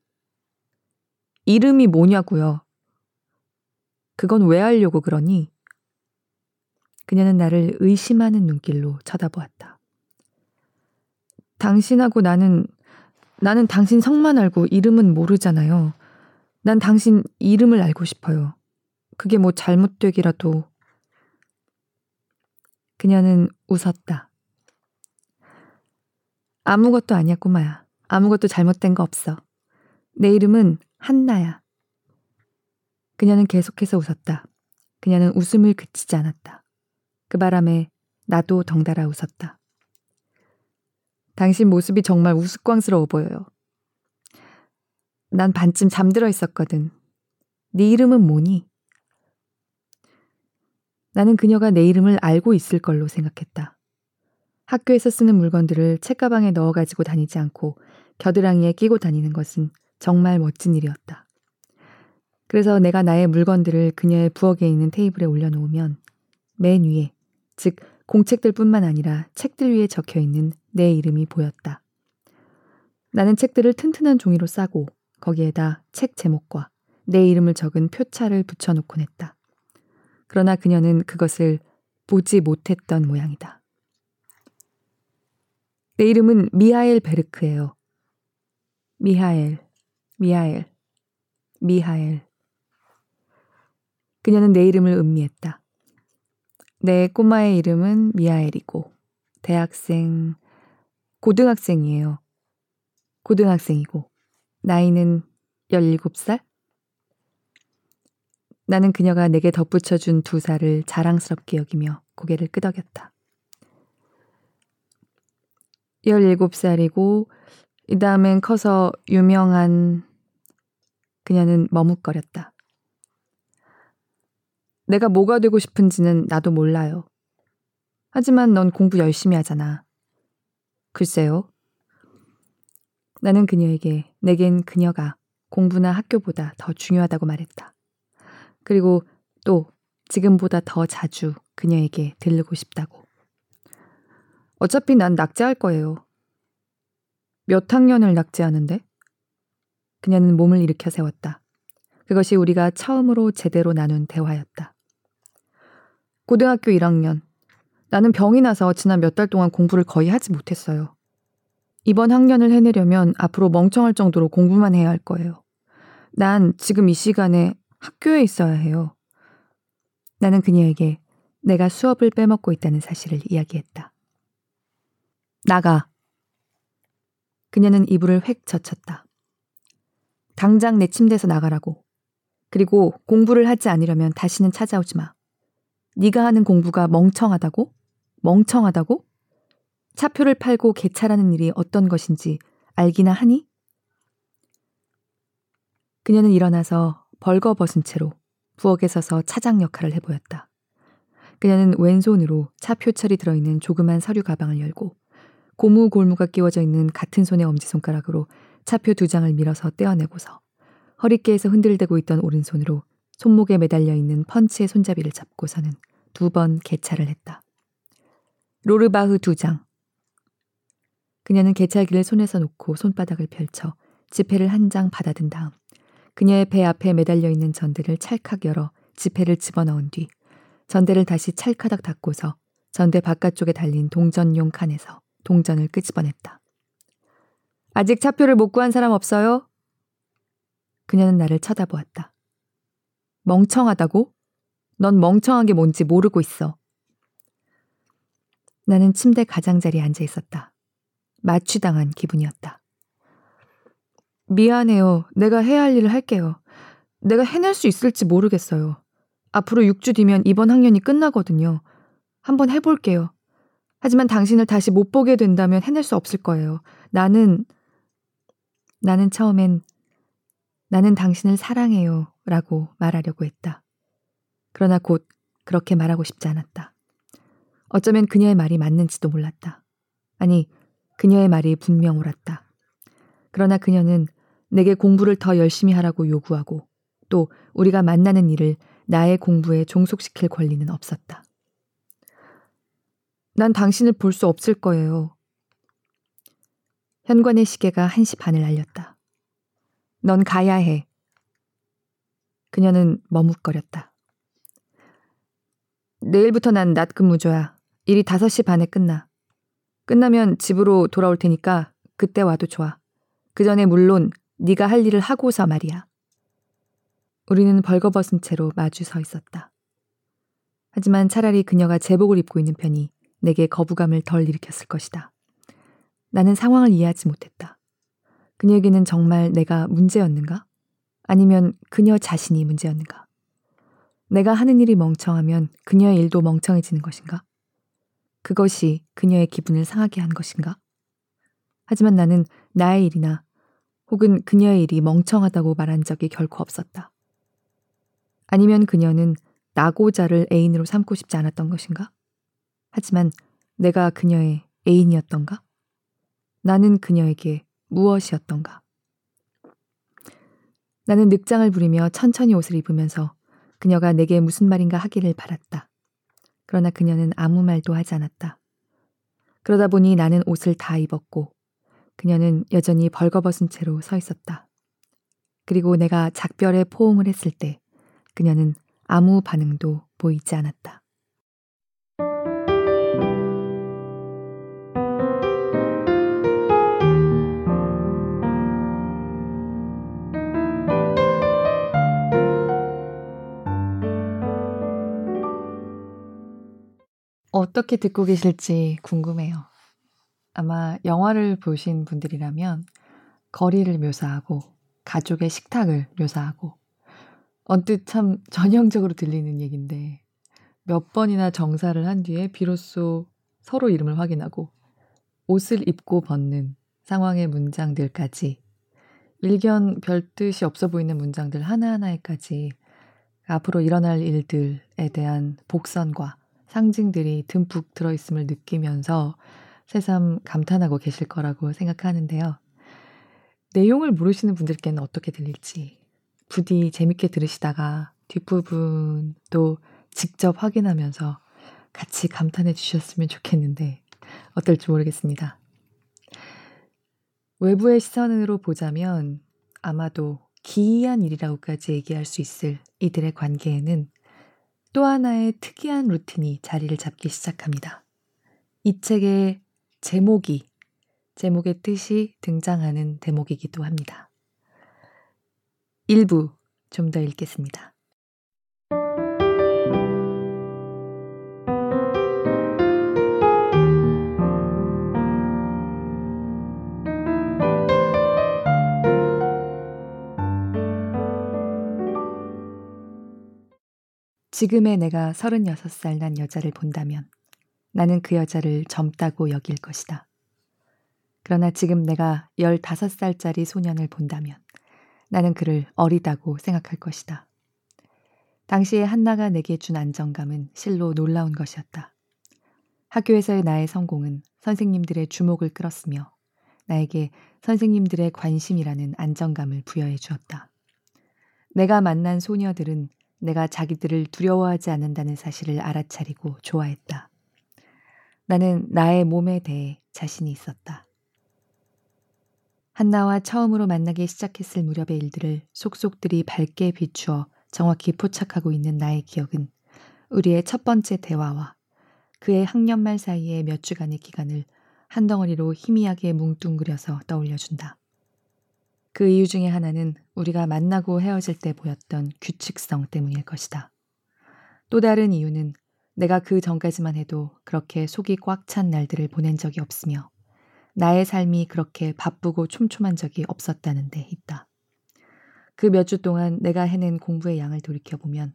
이름이 뭐냐고요? 그건 왜 하려고 그러니? 그녀는 나를 의심하는 눈길로 쳐다보았다. 당신하고 나는, 나는 당신 성만 알고 이름은 모르잖아요. 난 당신 이름을 알고 싶어요. 그게 뭐 잘못되기라도 그녀는 웃었다. 아무것도 아니야, 꼬마야. 아무것도 잘못된 거 없어. 내 이름은 한나야. 그녀는 계속해서 웃었다. 그녀는 웃음을 그치지 않았다. 그 바람에 나도 덩달아 웃었다. 당신 모습이 정말 우스꽝스러워 보여요. 난 반쯤 잠들어 있었거든. 네 이름은 뭐니? 나는 그녀가 내 이름을 알고 있을 걸로 생각했다. 학교에서 쓰는 물건들을 책가방에 넣어 가지고 다니지 않고 겨드랑이에 끼고 다니는 것은 정말 멋진 일이었다. 그래서 내가 나의 물건들을 그녀의 부엌에 있는 테이블에 올려놓으면 맨 위에, 즉 공책들 뿐만 아니라 책들 위에 적혀 있는 내 이름이 보였다. 나는 책들을 튼튼한 종이로 싸고 거기에다 책 제목과 내 이름을 적은 표차를 붙여놓곤 했다. 그러나 그녀는 그것을 보지 못했던 모양이다. 내 이름은 미하엘 베르크예요. 미하엘, 미하엘, 미하엘. 그녀는 내 이름을 음미했다. 내 꼬마의 이름은 미하엘이고, 대학생, 고등학생이에요. 고등학생이고, 나이는 17살? 나는 그녀가 내게 덧붙여준 두 살을 자랑스럽게 여기며 고개를 끄덕였다. 17살이고, 이 다음엔 커서 유명한 그녀는 머뭇거렸다. 내가 뭐가 되고 싶은지는 나도 몰라요. 하지만 넌 공부 열심히 하잖아. 글쎄요. 나는 그녀에게 내겐 그녀가 공부나 학교보다 더 중요하다고 말했다. 그리고 또 지금보다 더 자주 그녀에게 들르고 싶다고. 어차피 난 낙제할 거예요. 몇 학년을 낙제하는데? 그녀는 몸을 일으켜 세웠다. 그것이 우리가 처음으로 제대로 나눈 대화였다. 고등학교 1학년. 나는 병이 나서 지난 몇 달 동안 공부를 거의 하지 못했어요. 이번 학년을 해내려면 앞으로 멍청할 정도로 공부만 해야 할 거예요. 난 지금 이 시간에 학교에 있어야 해요. 나는 그녀에게 내가 수업을 빼먹고 있다는 사실을 이야기했다. 나가. 그녀는 이불을 획 젖혔다. 당장 내 침대에서 나가라고. 그리고 공부를 하지 않으려면 다시는 찾아오지 마. 네가 하는 공부가 멍청하다고? 멍청하다고? 차표를 팔고 개찰하는 일이 어떤 것인지 알기나 하니? 그녀는 일어나서 벌거벗은 채로 부엌에 서서 차장 역할을 해보였다. 그녀는 왼손으로 차표철이 들어있는 조그만 서류 가방을 열고 고무 골무가 끼워져 있는 같은 손의 엄지손가락으로 차표 두 장을 밀어서 떼어내고서 허리깨에서 흔들대고 있던 오른손으로 손목에 매달려 있는 펀치의 손잡이를 잡고서는 두 번 개찰을 했다. 로르바흐 두 장. 그녀는 개찰기를 손에서 놓고 손바닥을 펼쳐 지폐를 한 장 받아든 다음 그녀의 배 앞에 매달려 있는 전대를 찰칵 열어 지폐를 집어넣은 뒤 전대를 다시 찰카닥 닫고서 전대 바깥쪽에 달린 동전용 칸에서 동전을 끄집어냈다. 아직 차표를 못 구한 사람 없어요? 그녀는 나를 쳐다보았다. 멍청하다고? 넌 멍청한 게 뭔지 모르고 있어. 나는 침대 가장자리에 앉아 있었다. 마취당한 기분이었다. 미안해요. 내가 해야 할 일을 할게요. 내가 해낼 수 있을지 모르겠어요. 앞으로 6주 뒤면 이번 학년이 끝나거든요. 한번 해볼게요. 하지만 당신을 다시 못 보게 된다면 해낼 수 없을 거예요. 나는, 나는 처음엔 나는 당신을 사랑해요 라고 말하려고 했다. 그러나 곧 그렇게 말하고 싶지 않았다. 어쩌면 그녀의 말이 맞는지도 몰랐다. 아니, 그녀의 말이 분명 옳았다. 그러나 그녀는 내게 공부를 더 열심히 하라고 요구하고 또 우리가 만나는 일을 나의 공부에 종속시킬 권리는 없었다. 난 당신을 볼 수 없을 거예요. 현관의 시계가 1시 반을 알렸다. 넌 가야 해. 그녀는 머뭇거렸다. 내일부터 난 낮 근무조야. 일이 5시 반에 끝나. 끝나면 집으로 돌아올 테니까 그때 와도 좋아. 그 전에 물론 네가 할 일을 하고서 말이야. 우리는 벌거벗은 채로 마주 서 있었다. 하지만 차라리 그녀가 제복을 입고 있는 편이 내게 거부감을 덜 일으켰을 것이다. 나는 상황을 이해하지 못했다. 그녀에게는 정말 내가 문제였는가? 아니면 그녀 자신이 문제였는가? 내가 하는 일이 멍청하면 그녀의 일도 멍청해지는 것인가? 그것이 그녀의 기분을 상하게 한 것인가? 하지만 나는 나의 일이나 혹은 그녀의 일이 멍청하다고 말한 적이 결코 없었다. 아니면 그녀는 나고자를 애인으로 삼고 싶지 않았던 것인가? 하지만 내가 그녀의 애인이었던가? 나는 그녀에게 무엇이었던가? 나는 늑장을 부리며 천천히 옷을 입으면서 그녀가 내게 무슨 말인가 하기를 바랐다. 그러나 그녀는 아무 말도 하지 않았다. 그러다 보니 나는 옷을 다 입었고 그녀는 여전히 벌거벗은 채로 서 있었다. 그리고 내가 작별의 포옹을 했을 때 그녀는 아무 반응도 보이지 않았다. 어떻게 듣고 계실지 궁금해요. 아마 영화를 보신 분들이라면 거리를 묘사하고 가족의 식탁을 묘사하고 언뜻 참 전형적으로 들리는 얘기인데 몇 번이나 정사를 한 뒤에 비로소 서로 이름을 확인하고 옷을 입고 벗는 상황의 문장들까지 일견 별 뜻이 없어 보이는 문장들 하나하나에까지 앞으로 일어날 일들에 대한 복선과 상징들이 듬뿍 들어있음을 느끼면서 새삼 감탄하고 계실 거라고 생각하는데요. 내용을 모르시는 분들께는 어떻게 들릴지 부디 재밌게 들으시다가 뒷부분 또 직접 확인하면서 같이 감탄해 주셨으면 좋겠는데 어떨지 모르겠습니다. 외부의 시선으로 보자면 아마도 기이한 일이라고까지 얘기할 수 있을 이들의 관계에는 또 하나의 특이한 루틴이 자리를 잡기 시작합니다. 이 책의 제목이 제목의 뜻이 등장하는 대목이기도 합니다. 일부 좀 더 읽겠습니다. 지금의 내가 36살 난 여자를 본다면 나는 그 여자를 젊다고 여길 것이다. 그러나 지금 내가 15살짜리 소년을 본다면 나는 그를 어리다고 생각할 것이다. 당시에 한나가 내게 준 안정감은 실로 놀라운 것이었다. 학교에서의 나의 성공은 선생님들의 주목을 끌었으며 나에게 선생님들의 관심이라는 안정감을 부여해 주었다. 내가 만난 소녀들은 내가 자기들을 두려워하지 않는다는 사실을 알아차리고 좋아했다. 나는 나의 몸에 대해 자신이 있었다. 한나와 처음으로 만나기 시작했을 무렵의 일들을 속속들이 밝게 비추어 정확히 포착하고 있는 나의 기억은 우리의 첫 번째 대화와 그의 학년 말 사이의 몇 주간의 기간을 한 덩어리로 희미하게 뭉뚱그려서 떠올려준다. 그 이유 중에 하나는 우리가 만나고 헤어질 때 보였던 규칙성 때문일 것이다. 또 다른 이유는 내가 그 전까지만 해도 그렇게 속이 꽉 찬 날들을 보낸 적이 없으며 나의 삶이 그렇게 바쁘고 촘촘한 적이 없었다는 데 있다. 그 몇 주 동안 내가 해낸 공부의 양을 돌이켜보면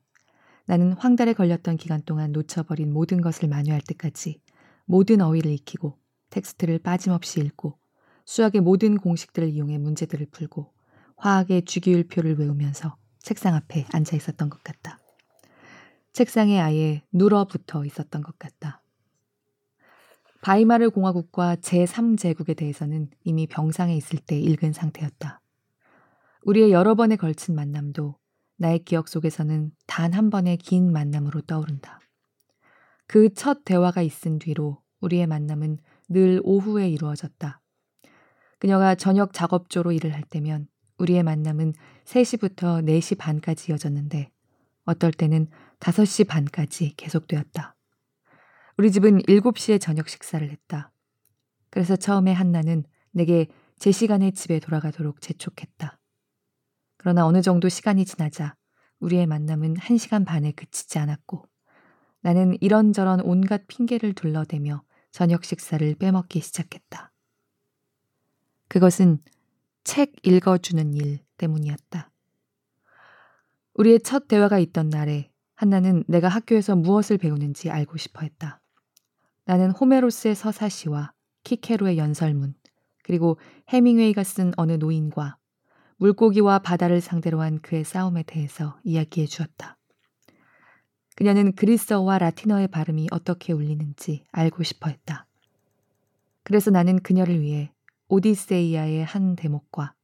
나는 황달에 걸렸던 기간 동안 놓쳐버린 모든 것을 만회할 때까지 모든 어휘를 익히고 텍스트를 빠짐없이 읽고 수학의 모든 공식들을 이용해 문제들을 풀고 화학의 주기율표를 외우면서 책상 앞에 앉아 있었던 것 같다. 책상에 아예 눌어붙어 있었던 것 같다. 바이마르 공화국과 제3제국에 대해서는 이미 병상에 있을 때 읽은 상태였다. 우리의 여러 번에 걸친 만남도 나의 기억 속에서는 단 한 번의 긴 만남으로 떠오른다. 그 첫 대화가 있은 뒤로 우리의 만남은 늘 오후에 이루어졌다. 그녀가 저녁 작업조로 일을 할 때면 우리의 만남은 3시부터 4시 반까지 이어졌는데 어떨 때는 5시 반까지 계속되었다. 우리 집은 7시에 저녁 식사를 했다. 그래서 처음에 한나는 내게 제 시간에 집에 돌아가도록 재촉했다. 그러나 어느 정도 시간이 지나자 우리의 만남은 1시간 반에 그치지 않았고 나는 이런저런 온갖 핑계를 둘러대며 저녁 식사를 빼먹기 시작했다. 그것은 책 읽어주는 일 때문이었다. 우리의 첫 대화가 있던 날에 한나는 내가 학교에서 무엇을 배우는지 알고 싶어 했다. 나는 호메로스의 서사시와 키케로의 연설문, 그리고 해밍웨이가 쓴 어느 노인과 물고기와 바다를 상대로 한 그의 싸움에 대해서 이야기해 주었다. 그녀는 그리스어와 라틴어의 발음이 어떻게 울리는지 알고 싶어 했다. 그래서 나는 그녀를 위해 오디세이아의 한 대목과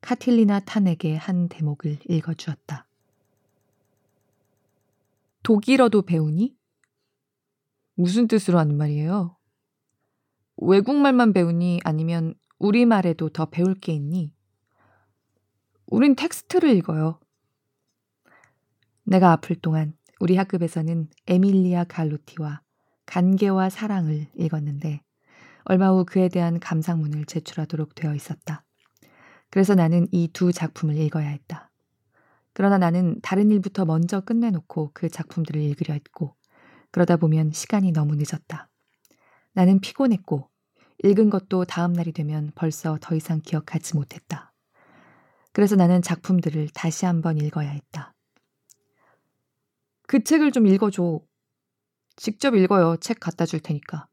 카틸리나 탄에게 한 대목을 읽어주었다. 독일어도 배우니? 무슨 뜻으로 하는 말이에요? 외국말만 배우니 아니면 우리말에도 더 배울 게 있니? 우린 텍스트를 읽어요. 내가 아플 동안 우리 학급에서는 에밀리아 갈로티와 간계와 사랑을 읽었는데 얼마 후 그에 대한 감상문을 제출하도록 되어 있었다. 그래서 나는 이 두 작품을 읽어야 했다. 그러나 나는 다른 일부터 먼저 끝내놓고 그 작품들을 읽으려 했고, 그러다 보면 시간이 너무 늦었다. 나는 피곤했고, 읽은 것도 다음 날이 되면 벌써 더 이상 기억하지 못했다. 그래서 나는 작품들을 다시 한번 읽어야 했다. 그 책을 좀 읽어줘. 직접 읽어요. 책 갖다 줄 테니까.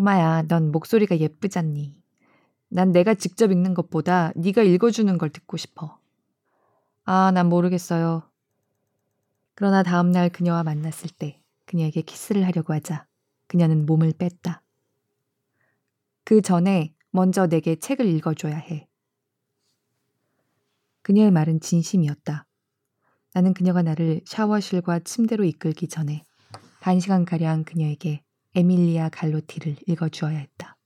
꼬마야, 넌 목소리가 예쁘잖니. 난 내가 직접 읽는 것보다 네가 읽어주는 걸 듣고 싶어. 아, 난 모르겠어요. 그러나 다음날 그녀와 만났을 때 그녀에게 키스를 하려고 하자 그녀는 몸을 뺐다. 그 전에 먼저 내게 책을 읽어줘야 해. 그녀의 말은 진심이었다. 나는 그녀가 나를 샤워실과 침대로 이끌기 전에 반 시간가량 그녀에게 에밀리아 갈로티를 읽어주어야 했다.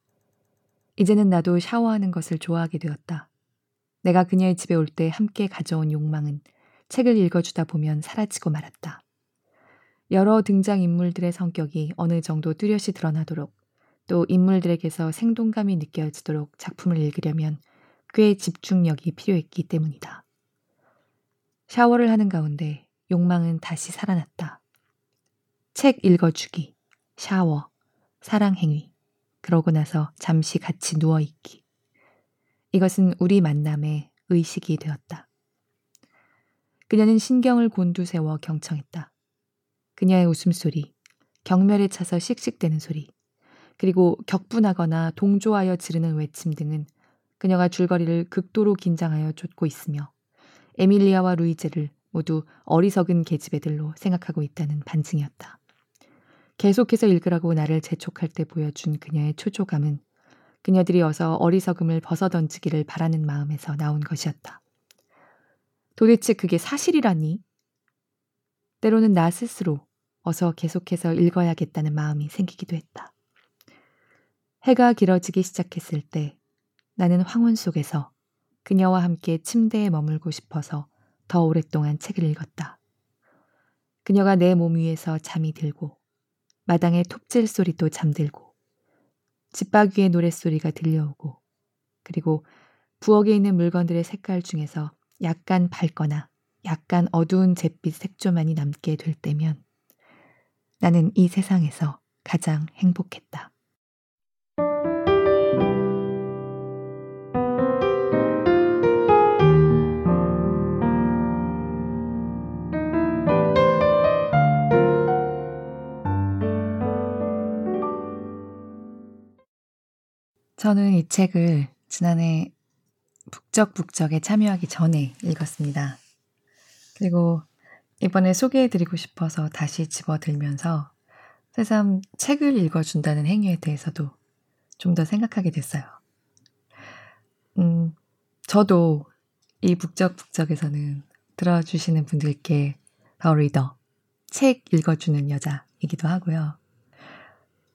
이제는 나도 샤워하는 것을 좋아하게 되었다. 내가 그녀의 집에 올 때 함께 가져온 욕망은 책을 읽어주다 보면 사라지고 말았다. 여러 등장인물들의 성격이 어느 정도 뚜렷이 드러나도록 또 인물들에게서 생동감이 느껴지도록 작품을 읽으려면 꽤 집중력이 필요했기 때문이다. 샤워를 하는 가운데 욕망은 다시 살아났다. 책 읽어주기, 샤워, 사랑행위, 그러고 나서 잠시 같이 누워있기. 이것은 우리 만남의 의식이 되었다. 그녀는 신경을 곤두세워 경청했다. 그녀의 웃음소리, 경멸에 차서 씩씩대는 소리, 그리고 격분하거나 동조하여 지르는 외침 등은 그녀가 줄거리를 극도로 긴장하여 쫓고 있으며 에밀리아와 루이제를 모두 어리석은 계집애들로 생각하고 있다는 반증이었다. 계속해서 읽으라고 나를 재촉할 때 보여준 그녀의 초조감은 그녀들이 어서 어리석음을 벗어던지기를 바라는 마음에서 나온 것이었다. 도대체 그게 사실이라니? 때로는 나 스스로 어서 계속해서 읽어야겠다는 마음이 생기기도 했다. 해가 길어지기 시작했을 때 나는 황혼 속에서 그녀와 함께 침대에 머물고 싶어서 더 오랫동안 책을 읽었다. 그녀가 내 몸 위에서 잠이 들고 마당의 톱질 소리도 잠들고 집바귀의 노랫소리가 들려오고 그리고 부엌에 있는 물건들의 색깔 중에서 약간 밝거나 약간 어두운 잿빛 색조만이 남게 될 때면 나는 이 세상에서 가장 행복했다. 저는 이 책을 지난해 북적북적에 참여하기 전에 읽었습니다. 그리고 이번에 소개해드리고 싶어서 다시 집어들면서 새삼 책을 읽어준다는 행위에 대해서도 좀 더 생각하게 됐어요. 음, 저도 이 북적북적에서는 들어주시는 분들께 파워리더, 책 읽어주는 여자이기도 하고요.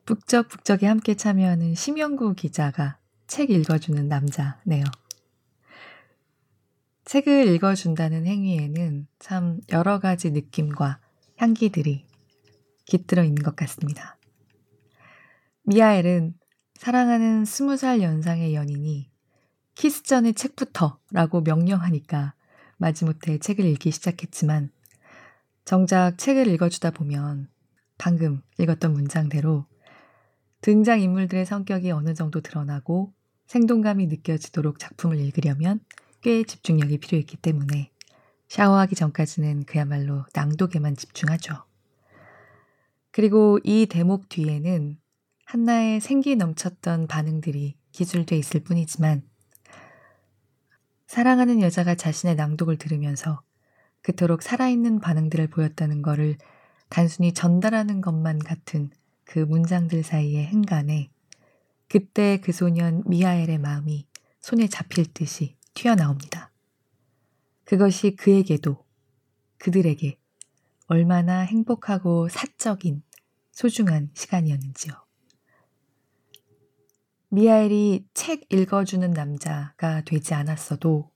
북적북적에 함께 참여하는 심영구 기자가 책 읽어주는 남자네요. 책을 읽어준다는 행위에는 참 여러 가지 느낌과 향기들이 깃들어 있는 것 같습니다. 미아엘은 사랑하는 스무 살 연상의 연인이 키스 전에 책부터 라고 명령하니까 마지못해 책을 읽기 시작했지만 정작 책을 읽어주다 보면 방금 읽었던 문장대로 등장인물들의 성격이 어느 정도 드러나고 생동감이 느껴지도록 작품을 읽으려면 꽤 집중력이 필요했기 때문에 샤워하기 전까지는 그야말로 낭독에만 집중하죠. 그리고 이 대목 뒤에는 한나의 생기 넘쳤던 반응들이 기술돼 있을 뿐이지만 사랑하는 여자가 자신의 낭독을 들으면서 그토록 살아있는 반응들을 보였다는 것을 단순히 전달하는 것만 같은 그 문장들 사이의 행간에 그때 그 소년 미하엘의 마음이 손에 잡힐 듯이 튀어나옵니다. 그것이 그에게도 그들에게 얼마나 행복하고 사적인 소중한 시간이었는지요. 미하엘이 책 읽어주는 남자가 되지 않았어도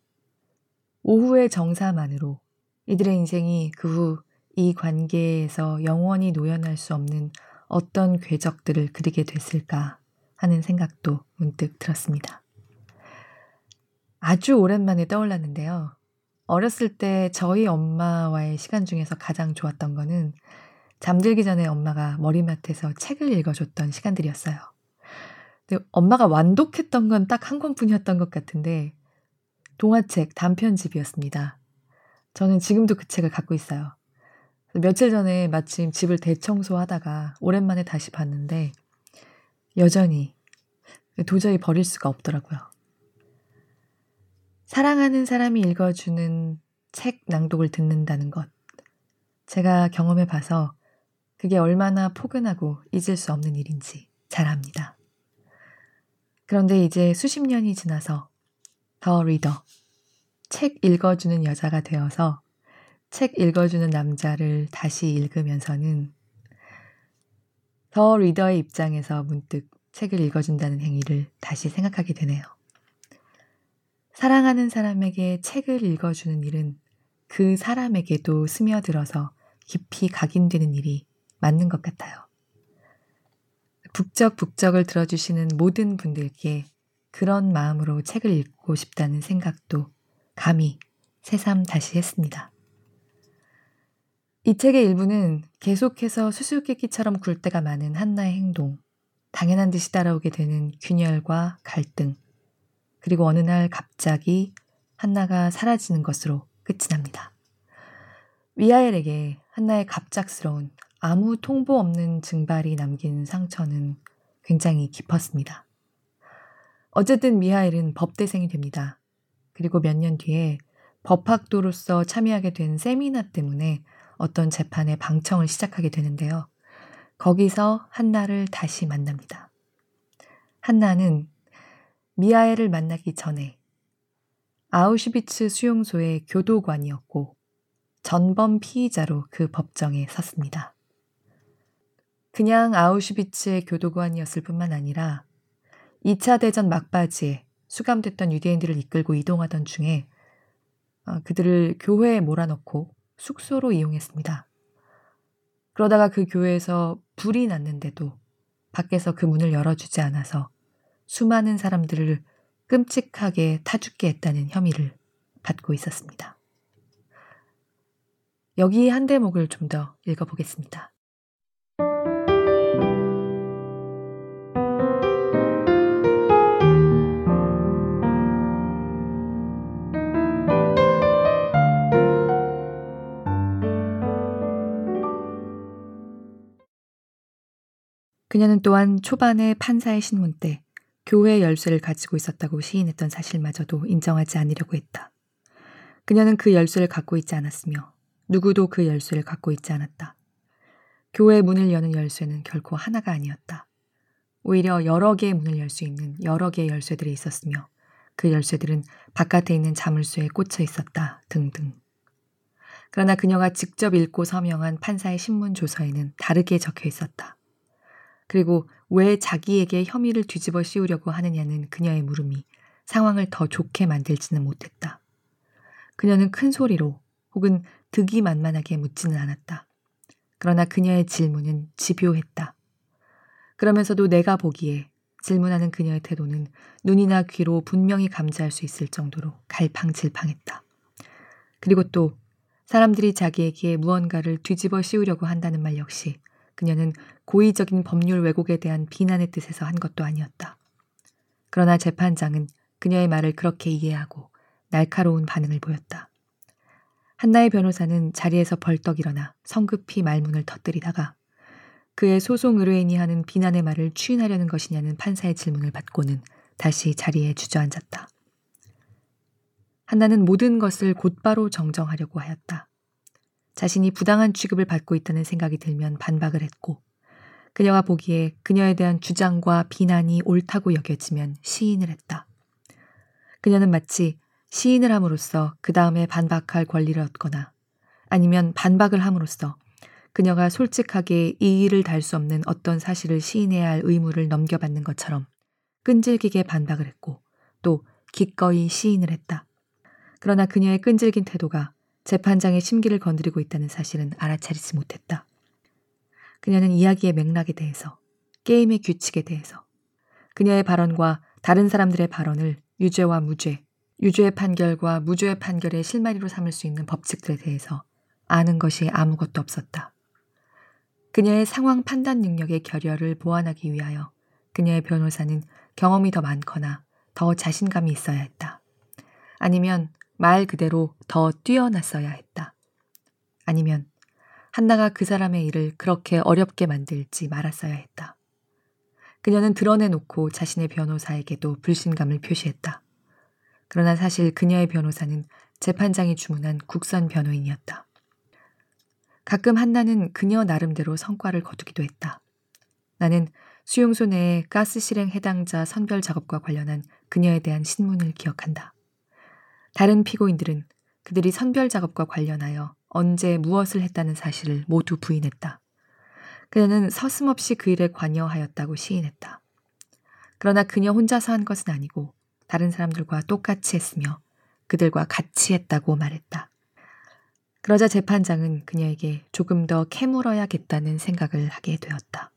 오후의 정사만으로 이들의 인생이 그 후 이 관계에서 영원히 노연할 수 없는 어떤 궤적들을 그리게 됐을까 하는 생각도 문득 들었습니다. 아주 오랜만에 떠올랐는데요. 어렸을 때 저희 엄마와의 시간 중에서 가장 좋았던 거는 잠들기 전에 엄마가 머리맡에서 책을 읽어줬던 시간들이었어요. 근데 엄마가 완독했던 건 딱 한 권뿐이었던 것 같은데 동화책 단편집이었습니다. 저는 지금도 그 책을 갖고 있어요. 며칠 전에 마침 집을 대청소하다가 오랜만에 다시 봤는데 여전히 도저히 버릴 수가 없더라고요. 사랑하는 사람이 읽어주는 책 낭독을 듣는다는 것. 제가 경험해 봐서 그게 얼마나 포근하고 잊을 수 없는 일인지 잘 압니다. 그런데 이제 수십 년이 지나서 더 리더, 책 읽어주는 여자가 되어서 책 읽어주는 남자를 다시 읽으면서는 더 리더의 입장에서 문득 책을 읽어준다는 행위를 다시 생각하게 되네요. 사랑하는 사람에게 책을 읽어주는 일은 그 사람에게도 스며들어서 깊이 각인되는 일이 맞는 것 같아요. 북적 북적을 들어주시는 모든 분들께 그런 마음으로 책을 읽고 싶다는 생각도 감히 새삼 다시 했습니다. 이 책의 일부는 계속해서 수수께끼처럼 굴 때가 많은 한나의 행동, 당연한 듯이 따라오게 되는 균열과 갈등, 그리고 어느 날 갑자기 한나가 사라지는 것으로 끝이 납니다. 위아엘에게 한나의 갑작스러운 아무 통보 없는 증발이 남긴 상처는 굉장히 깊었습니다. 어쨌든 미하엘은 법대생이 됩니다. 그리고 몇 년 뒤에 법학도로서 참여하게 된 세미나 때문에 어떤 재판에 방청을 시작하게 되는데요. 거기서 한나를 다시 만납니다. 한나는 미하엘을 만나기 전에 아우슈비츠 수용소의 교도관이었고 전범 피의자로 그 법정에 섰습니다. 그냥 아우슈비츠의 교도관이었을 뿐만 아니라 2차 대전 막바지에 수감됐던 유대인들을 이끌고 이동하던 중에 어, 그들을 교회에 몰아넣고 숙소로 이용했습니다. 그러다가 그 교회에서 불이 났는데도 밖에서 그 문을 열어주지 않아서 수많은 사람들을 끔찍하게 타죽게 했다는 혐의를 받고 있었습니다. 여기 한 대목을 좀 더 읽어보겠습니다. 그녀는 또한 초반에 판사의 신문 때 교회 열쇠를 가지고 있었다고 시인했던 사실마저도 인정하지 않으려고 했다. 그녀는 그 열쇠를 갖고 있지 않았으며 누구도 그 열쇠를 갖고 있지 않았다. 교회 문을 여는 열쇠는 결코 하나가 아니었다. 오히려 여러 개의 문을 열 수 있는 여러 개의 열쇠들이 있었으며 그 열쇠들은 바깥에 있는 자물쇠에 꽂혀 있었다 등등. 그러나 그녀가 직접 읽고 서명한 판사의 신문 조서에는 다르게 적혀 있었다. 그리고 왜 자기에게 혐의를 뒤집어 씌우려고 하느냐는 그녀의 물음이 상황을 더 좋게 만들지는 못했다. 그녀는 큰 소리로 혹은 득이 만만하게 묻지는 않았다. 그러나 그녀의 질문은 집요했다. 그러면서도 내가 보기에 질문하는 그녀의 태도는 눈이나 귀로 분명히 감지할 수 있을 정도로 갈팡질팡했다. 그리고 또 사람들이 자기에게 무언가를 뒤집어 씌우려고 한다는 말 역시 그녀는 고의적인 법률 왜곡에 대한 비난의 뜻에서 한 것도 아니었다. 그러나 재판장은 그녀의 말을 그렇게 이해하고 날카로운 반응을 보였다. 한나의 변호사는 자리에서 벌떡 일어나 성급히 말문을 터뜨리다가 그의 소송 의뢰인이 하는 비난의 말을 추인하려는 것이냐는 판사의 질문을 받고는 다시 자리에 주저앉았다. 한나는 모든 것을 곧바로 정정하려고 하였다. 자신이 부당한 취급을 받고 있다는 생각이 들면 반박을 했고 그녀가 보기에 그녀에 대한 주장과 비난이 옳다고 여겨지면 시인을 했다. 그녀는 마치 시인을 함으로써 그 다음에 반박할 권리를 얻거나 아니면 반박을 함으로써 그녀가 솔직하게 이의를 달 수 없는 어떤 사실을 시인해야 할 의무를 넘겨받는 것처럼 끈질기게 반박을 했고 또 기꺼이 시인을 했다. 그러나 그녀의 끈질긴 태도가 재판장의 심기를 건드리고 있다는 사실은 알아차리지 못했다. 그녀는 이야기의 맥락에 대해서, 게임의 규칙에 대해서, 그녀의 발언과 다른 사람들의 발언을 유죄와 무죄, 유죄의 판결과 무죄의 판결의 실마리로 삼을 수 있는 법칙들에 대해서 아는 것이 아무것도 없었다. 그녀의 상황 판단 능력의 결여를 보완하기 위하여 그녀의 변호사는 경험이 더 많거나 더 자신감이 있어야 했다. 아니면 말 그대로 더 뛰어났어야 했다. 아니면 한나가 그 사람의 일을 그렇게 어렵게 만들지 말았어야 했다. 그녀는 드러내놓고 자신의 변호사에게도 불신감을 표시했다. 그러나 사실 그녀의 변호사는 재판장이 주문한 국선 변호인이었다. 가끔 한나는 그녀 나름대로 성과를 거두기도 했다. 나는 수용소 내에 가스 실행 해당자 선별 작업과 관련한 그녀에 대한 신문을 기억한다. 다른 피고인들은 그들이 선별 작업과 관련하여 언제 무엇을 했다는 사실을 모두 부인했다. 그녀는 서슴없이 그 일에 관여하였다고 시인했다. 그러나 그녀 혼자서 한 것은 아니고 다른 사람들과 똑같이 했으며 그들과 같이 했다고 말했다. 그러자 재판장은 그녀에게 조금 더 캐물어야겠다는 생각을 하게 되었다.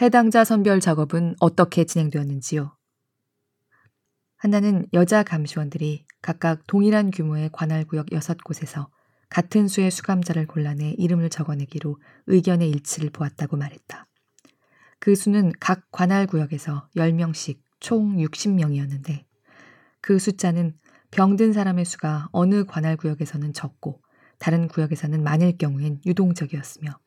해당자 선별 작업은 어떻게 진행되었는지요? 한나는 여자 감시원들이 각각 동일한 규모의 관할구역 6곳에서 같은 수의 수감자를 골라내 이름을 적어내기로 의견의 일치를 보았다고 말했다. 그 수는 각 관할구역에서 10명씩 총 60명이었는데 그 숫자는 병든 사람의 수가 어느 관할구역에서는 적고 다른 구역에서는 많을 경우엔 유동적이었으며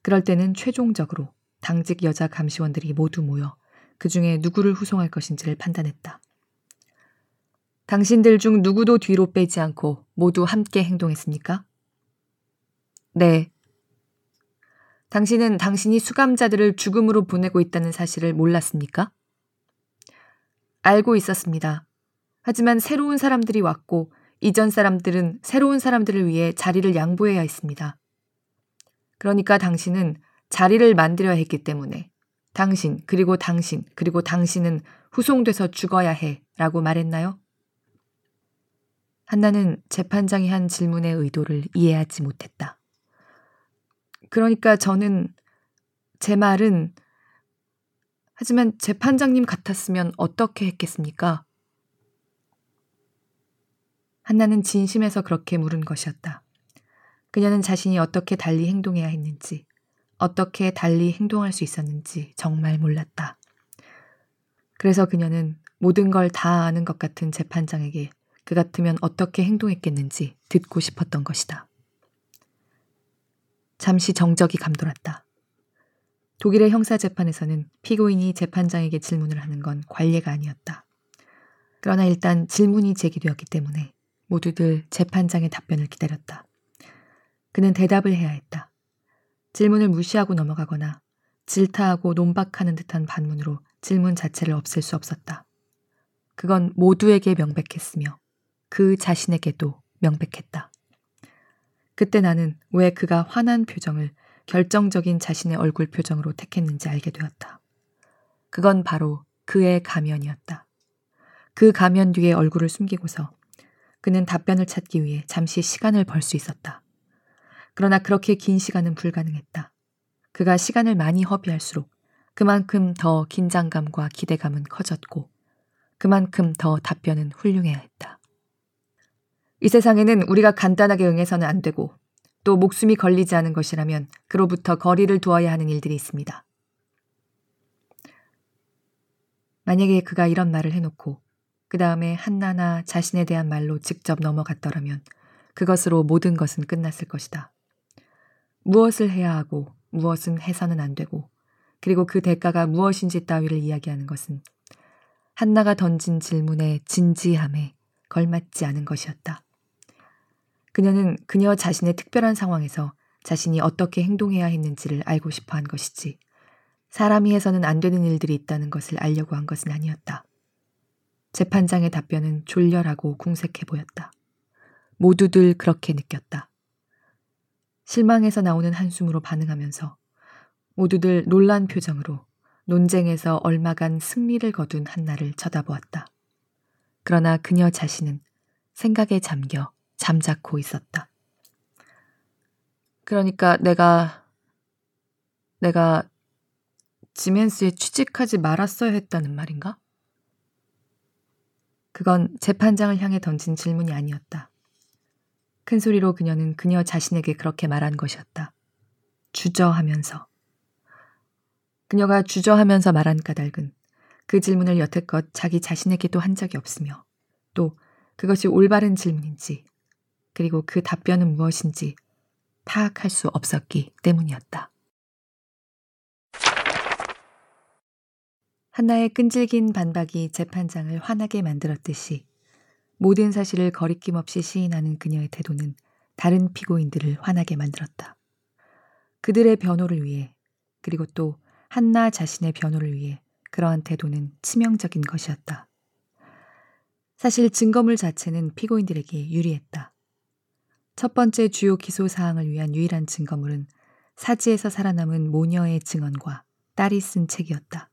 그럴 때는 최종적으로 당직 여자 감시원들이 모두 모여 그 중에 누구를 후송할 것인지를 판단했다. 당신들 중 누구도 뒤로 빼지 않고 모두 함께 행동했습니까? 네. 당신은 당신이 수감자들을 죽음으로 보내고 있다는 사실을 몰랐습니까? 알고 있었습니다. 하지만 새로운 사람들이 왔고 이전 사람들은 새로운 사람들을 위해 자리를 양보해야 했습니다. 그러니까 당신은 자리를 만들어야 했기 때문에 당신, 그리고 당신, 그리고 당신은 후송돼서 죽어야 해 라고 말했나요? 한나는 재판장이 한 질문의 의도를 이해하지 못했다. 그러니까 저는 제 말은 하지만 재판장님 같았으면 어떻게 했겠습니까? 한나는 진심에서 그렇게 물은 것이었다. 그녀는 자신이 어떻게 달리 행동해야 했는지, 어떻게 달리 행동할 수 있었는지 정말 몰랐다. 그래서 그녀는 모든 걸 다 아는 것 같은 재판장에게 그 같으면 어떻게 행동했겠는지 듣고 싶었던 것이다. 잠시 정적이 감돌았다. 독일의 형사재판에서는 피고인이 재판장에게 질문을 하는 건 관례가 아니었다. 그러나 일단 질문이 제기되었기 때문에 모두들 재판장의 답변을 기다렸다. 그는 대답을 해야 했다. 질문을 무시하고 넘어가거나 질타하고 논박하는 듯한 반문으로 질문 자체를 없앨 수 없었다. 그건 모두에게 명백했으며 그 자신에게도 명백했다. 그때 나는 왜 그가 화난 표정을 결정적인 자신의 얼굴 표정으로 택했는지 알게 되었다. 그건 바로 그의 가면이었다. 그 가면 뒤에 얼굴을 숨기고서 그는 답변을 찾기 위해 잠시 시간을 벌 수 있었다. 그러나 그렇게 긴 시간은 불가능했다. 그가 시간을 많이 허비할수록 그만큼 더 긴장감과 기대감은 커졌고 그만큼 더 답변은 훌륭해야 했다. 이 세상에는 우리가 간단하게 응해서는 안 되고 또 목숨이 걸리지 않은 것이라면 그로부터 거리를 두어야 하는 일들이 있습니다. 만약에 그가 이런 말을 해놓고 그 다음에 한나나 자신에 대한 말로 직접 넘어갔더라면 그것으로 모든 것은 끝났을 것이다. 무엇을 해야 하고 무엇은 해서는 안 되고 그리고 그 대가가 무엇인지 따위를 이야기하는 것은 한나가 던진 질문의 진지함에 걸맞지 않은 것이었다. 그녀는 그녀 자신의 특별한 상황에서 자신이 어떻게 행동해야 했는지를 알고 싶어 한 것이지 사람이 해서는 안 되는 일들이 있다는 것을 알려고 한 것은 아니었다. 재판장의 답변은 졸렬하고 궁색해 보였다. 모두들 그렇게 느꼈다. 실망해서 나오는 한숨으로 반응하면서 모두들 놀란 표정으로 논쟁에서 얼마간 승리를 거둔 한나를 쳐다보았다. 그러나 그녀 자신은 생각에 잠겨 잠자코 있었다. 그러니까 내가 내가 지멘스에 취직하지 말았어야 했다는 말인가? 그건 재판장을 향해 던진 질문이 아니었다. 큰 소리로 그녀는 그녀 자신에게 그렇게 말한 것이었다. 주저하면서. 그녀가 주저하면서 말한 까닭은 그 질문을 여태껏 자기 자신에게도 한 적이 없으며 또 그것이 올바른 질문인지 그리고 그 답변은 무엇인지 파악할 수 없었기 때문이었다. 한나의 끈질긴 반박이 재판장을 화나게 만들었듯이 모든 사실을 거리낌 없이 시인하는 그녀의 태도는 다른 피고인들을 화나게 만들었다. 그들의 변호를 위해 그리고 또 한나 자신의 변호를 위해 그러한 태도는 치명적인 것이었다. 사실 증거물 자체는 피고인들에게 유리했다. 첫 번째 주요 기소 사항을 위한 유일한 증거물은 사지에서 살아남은 모녀의 증언과 딸이 쓴 책이었다.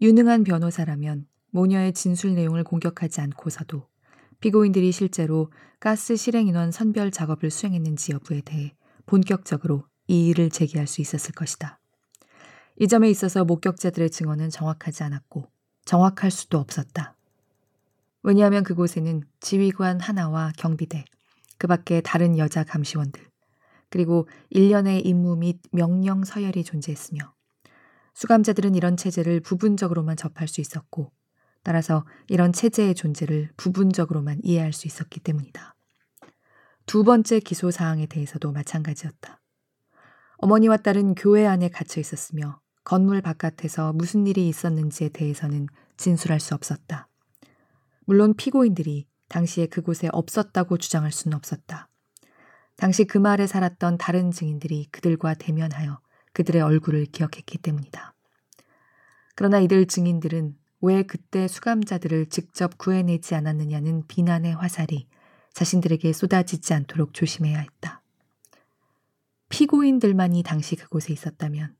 유능한 변호사라면 모녀의 진술 내용을 공격하지 않고서도 피고인들이 실제로 가스 실행 인원 선별 작업을 수행했는지 여부에 대해 본격적으로 이의를 제기할 수 있었을 것이다. 이 점에 있어서 목격자들의 증언은 정확하지 않았고 정확할 수도 없었다. 왜냐하면 그곳에는 지휘관 하나와 경비대, 그 밖에 다른 여자 감시원들, 그리고 일련의 임무 및 명령 서열이 존재했으며 수감자들은 이런 체제를 부분적으로만 접할 수 있었고 따라서 이런 체제의 존재를 부분적으로만 이해할 수 있었기 때문이다. 두 번째 기소 사항에 대해서도 마찬가지였다. 어머니와 딸은 교회 안에 갇혀 있었으며 건물 바깥에서 무슨 일이 있었는지에 대해서는 진술할 수 없었다. 물론 피고인들이 당시에 그곳에 없었다고 주장할 수는 없었다. 당시 그 마을에 살았던 다른 증인들이 그들과 대면하여 그들의 얼굴을 기억했기 때문이다. 그러나 이들 증인들은 왜 그때 수감자들을 직접 구해내지 않았느냐는 비난의 화살이 자신들에게 쏟아지지 않도록 조심해야 했다. 피고인들만이 당시 그곳에 있었다면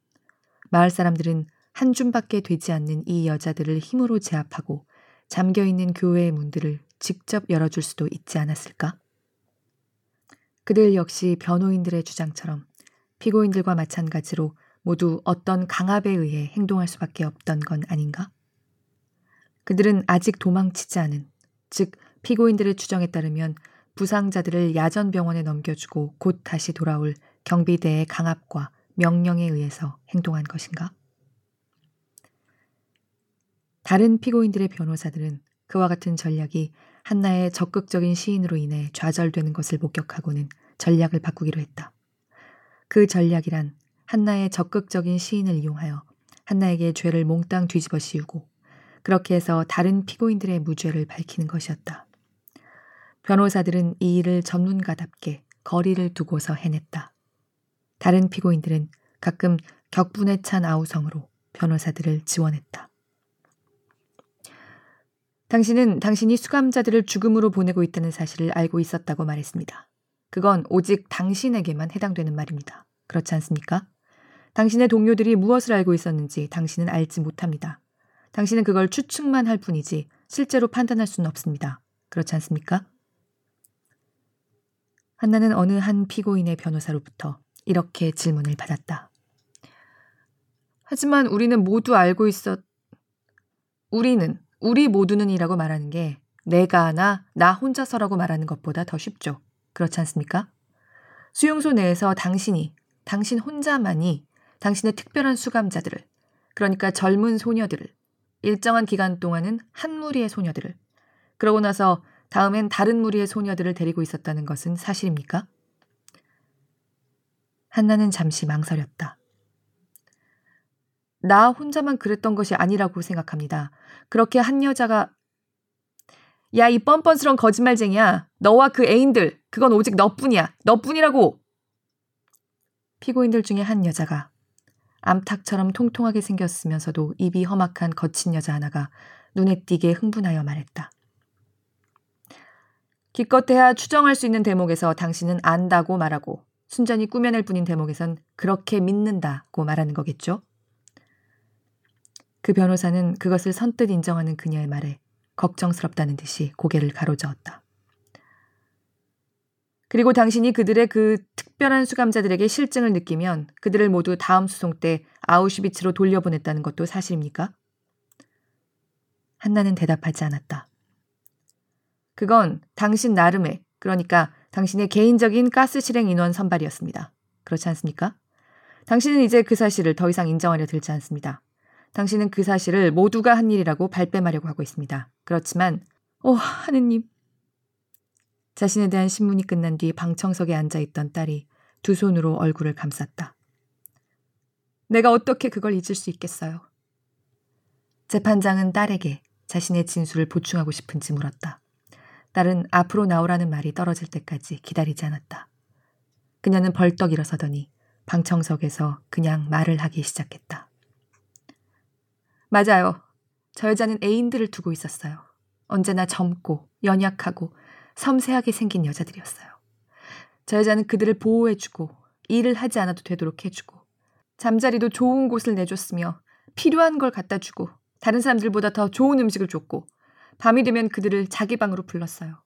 마을 사람들은 한 줌밖에 되지 않는 이 여자들을 힘으로 제압하고 잠겨 있는 교회의 문들을 직접 열어줄 수도 있지 않았을까? 그들 역시 변호인들의 주장처럼 피고인들과 마찬가지로 모두 어떤 강압에 의해 행동할 수밖에 없던 건 아닌가? 그들은 아직 도망치지 않은, 즉 피고인들의 추정에 따르면 부상자들을 야전병원에 넘겨주고 곧 다시 돌아올 경비대의 강압과 명령에 의해서 행동한 것인가? 다른 피고인들의 변호사들은 그와 같은 전략이 한나의 적극적인 시인으로 인해 좌절되는 것을 목격하고는 전략을 바꾸기로 했다. 그 전략이란 한나의 적극적인 시인을 이용하여 한나에게 죄를 몽땅 뒤집어 씌우고 그렇게 해서 다른 피고인들의 무죄를 밝히는 것이었다. 변호사들은 이 일을 전문가답게 거리를 두고서 해냈다. 다른 피고인들은 가끔 격분에 찬 아우성으로 변호사들을 지원했다. 당신은 당신이 수감자들을 죽음으로 보내고 있다는 사실을 알고 있었다고 말했습니다. 그건 오직 당신에게만 해당되는 말입니다. 그렇지 않습니까? 당신의 동료들이 무엇을 알고 있었는지 당신은 알지 못합니다. 당신은 그걸 추측만 할 뿐이지 실제로 판단할 수는 없습니다. 그렇지 않습니까? 한나는 어느 한 피고인의 변호사로부터 이렇게 질문을 받았다. 하지만 우리는 모두 알고 있었, 우리는, 우리 모두는이라고 말하는 게 내가나 나 혼자서라고 말하는 것보다 더 쉽죠. 그렇지 않습니까? 수용소 내에서 당신이, 당신 혼자만이 당신의 특별한 수감자들을, 그러니까 젊은 소녀들을, 일정한 기간 동안은 한 무리의 소녀들을, 그러고 나서 다음엔 다른 무리의 소녀들을 데리고 있었다는 것은 사실입니까? 한나는 잠시 망설였다. 나 혼자만 그랬던 것이 아니라고 생각합니다. 그렇게 한 여자가 야, 이 뻔뻔스러운 거짓말쟁이야. 너와 그 애인들, 그건 오직 너뿐이야. 너뿐이라고. 피고인들 중에 한 여자가 암탉처럼 통통하게 생겼으면서도 입이 험악한 거친 여자 하나가 눈에 띄게 흥분하여 말했다. 기껏해야 추정할 수 있는 대목에서 당신은 안다고 말하고 순전히 꾸며낼 뿐인 대목에선 그렇게 믿는다고 말하는 거겠죠? 그 변호사는 그것을 선뜻 인정하는 그녀의 말에 걱정스럽다는 듯이 고개를 가로저었다. 그리고 당신이 그들의 그 특별한 수감자들에게 실증을 느끼면 그들을 모두 다음 수송 때 아우슈비츠로 돌려보냈다는 것도 사실입니까? 한나는 대답하지 않았다. 그건 당신 나름의, 그러니까 당신의 개인적인 가스 실행 인원 선발이었습니다. 그렇지 않습니까? 당신은 이제 그 사실을 더 이상 인정하려 들지 않습니다. 당신은 그 사실을 모두가 한 일이라고 발뺌하려고 하고 있습니다. 그렇지만, 오, 하느님. 자신에 대한 신문이 끝난 뒤 방청석에 앉아 있던 딸이 두 손으로 얼굴을 감쌌다. 내가 어떻게 그걸 잊을 수 있겠어요? 재판장은 딸에게 자신의 진술을 보충하고 싶은지 물었다. 딸은 앞으로 나오라는 말이 떨어질 때까지 기다리지 않았다. 그녀는 벌떡 일어서더니 방청석에서 그냥 말을 하기 시작했다. 맞아요. 저 여자는 애인들을 두고 있었어요. 언제나 젊고 연약하고 섬세하게 생긴 여자들이었어요. 저 여자는 그들을 보호해주고 일을 하지 않아도 되도록 해주고 잠자리도 좋은 곳을 내줬으며 필요한 걸 갖다 주고 다른 사람들보다 더 좋은 음식을 줬고 밤이 되면 그들을 자기 방으로 불렀어요.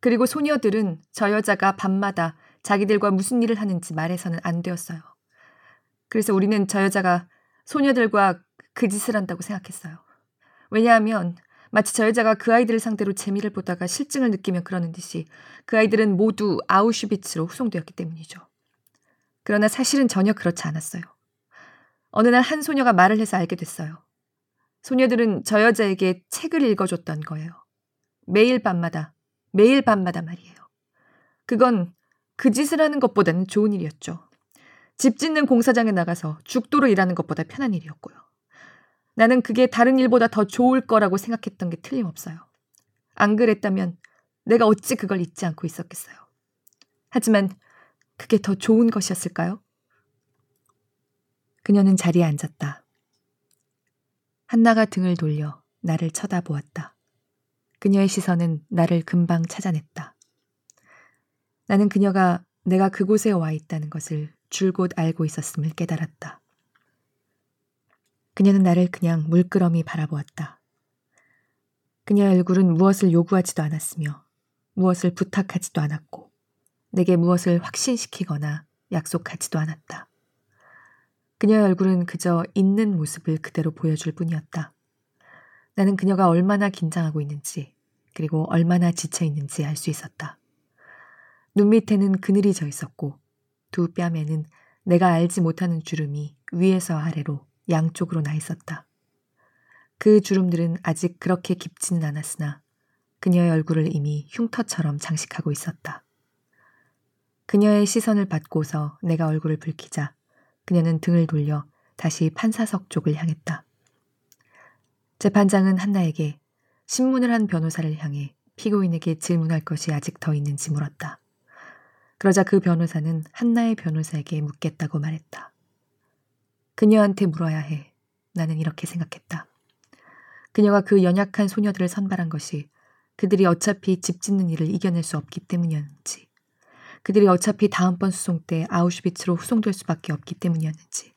그리고 소녀들은 저 여자가 밤마다 자기들과 무슨 일을 하는지 말해서는 안 되었어요. 그래서 우리는 저 여자가 소녀들과 그 짓을 한다고 생각했어요. 왜냐하면 마치 저 여자가 그 아이들을 상대로 재미를 보다가 실증을 느끼며 그러는 듯이 그 아이들은 모두 아우슈비츠로 후송되었기 때문이죠. 그러나 사실은 전혀 그렇지 않았어요. 어느 날 한 소녀가 말을 해서 알게 됐어요. 소녀들은 저 여자에게 책을 읽어줬던 거예요. 매일 밤마다, 매일 밤마다 말이에요. 그건 그 짓을 하는 것보다는 좋은 일이었죠. 집 짓는 공사장에 나가서 죽도록 일하는 것보다 편한 일이었고요. 나는 그게 다른 일보다 더 좋을 거라고 생각했던 게 틀림없어요. 안 그랬다면 내가 어찌 그걸 잊지 않고 있었겠어요. 하지만 그게 더 좋은 것이었을까요? 그녀는 자리에 앉았다. 한나가 등을 돌려 나를 쳐다보았다. 그녀의 시선은 나를 금방 찾아냈다. 나는 그녀가 내가 그곳에 와 있다는 것을 줄곧 알고 있었음을 깨달았다. 그녀는 나를 그냥 물끄러미 바라보았다. 그녀의 얼굴은 무엇을 요구하지도 않았으며 무엇을 부탁하지도 않았고 내게 무엇을 확신시키거나 약속하지도 않았다. 그녀의 얼굴은 그저 있는 모습을 그대로 보여줄 뿐이었다. 나는 그녀가 얼마나 긴장하고 있는지 그리고 얼마나 지쳐 있는지 알 수 있었다. 눈 밑에는 그늘이 져 있었고 두 뺨에는 내가 알지 못하는 주름이 위에서 아래로 양쪽으로 나 있었다. 그 주름들은 아직 그렇게 깊지는 않았으나 그녀의 얼굴을 이미 흉터처럼 장식하고 있었다. 그녀의 시선을 받고서 내가 얼굴을 붉히자 그녀는 등을 돌려 다시 판사석 쪽을 향했다. 재판장은 한나에게 신문을 한 변호사를 향해 피고인에게 질문할 것이 아직 더 있는지 물었다. 그러자 그 변호사는 한나의 변호사에게 묻겠다고 말했다. 그녀한테 물어야 해. 나는 이렇게 생각했다. 그녀가 그 연약한 소녀들을 선발한 것이 그들이 어차피 집 짓는 일을 이겨낼 수 없기 때문이었는지, 그들이 어차피 다음번 수송 때 아우슈비츠로 후송될 수밖에 없기 때문이었는지,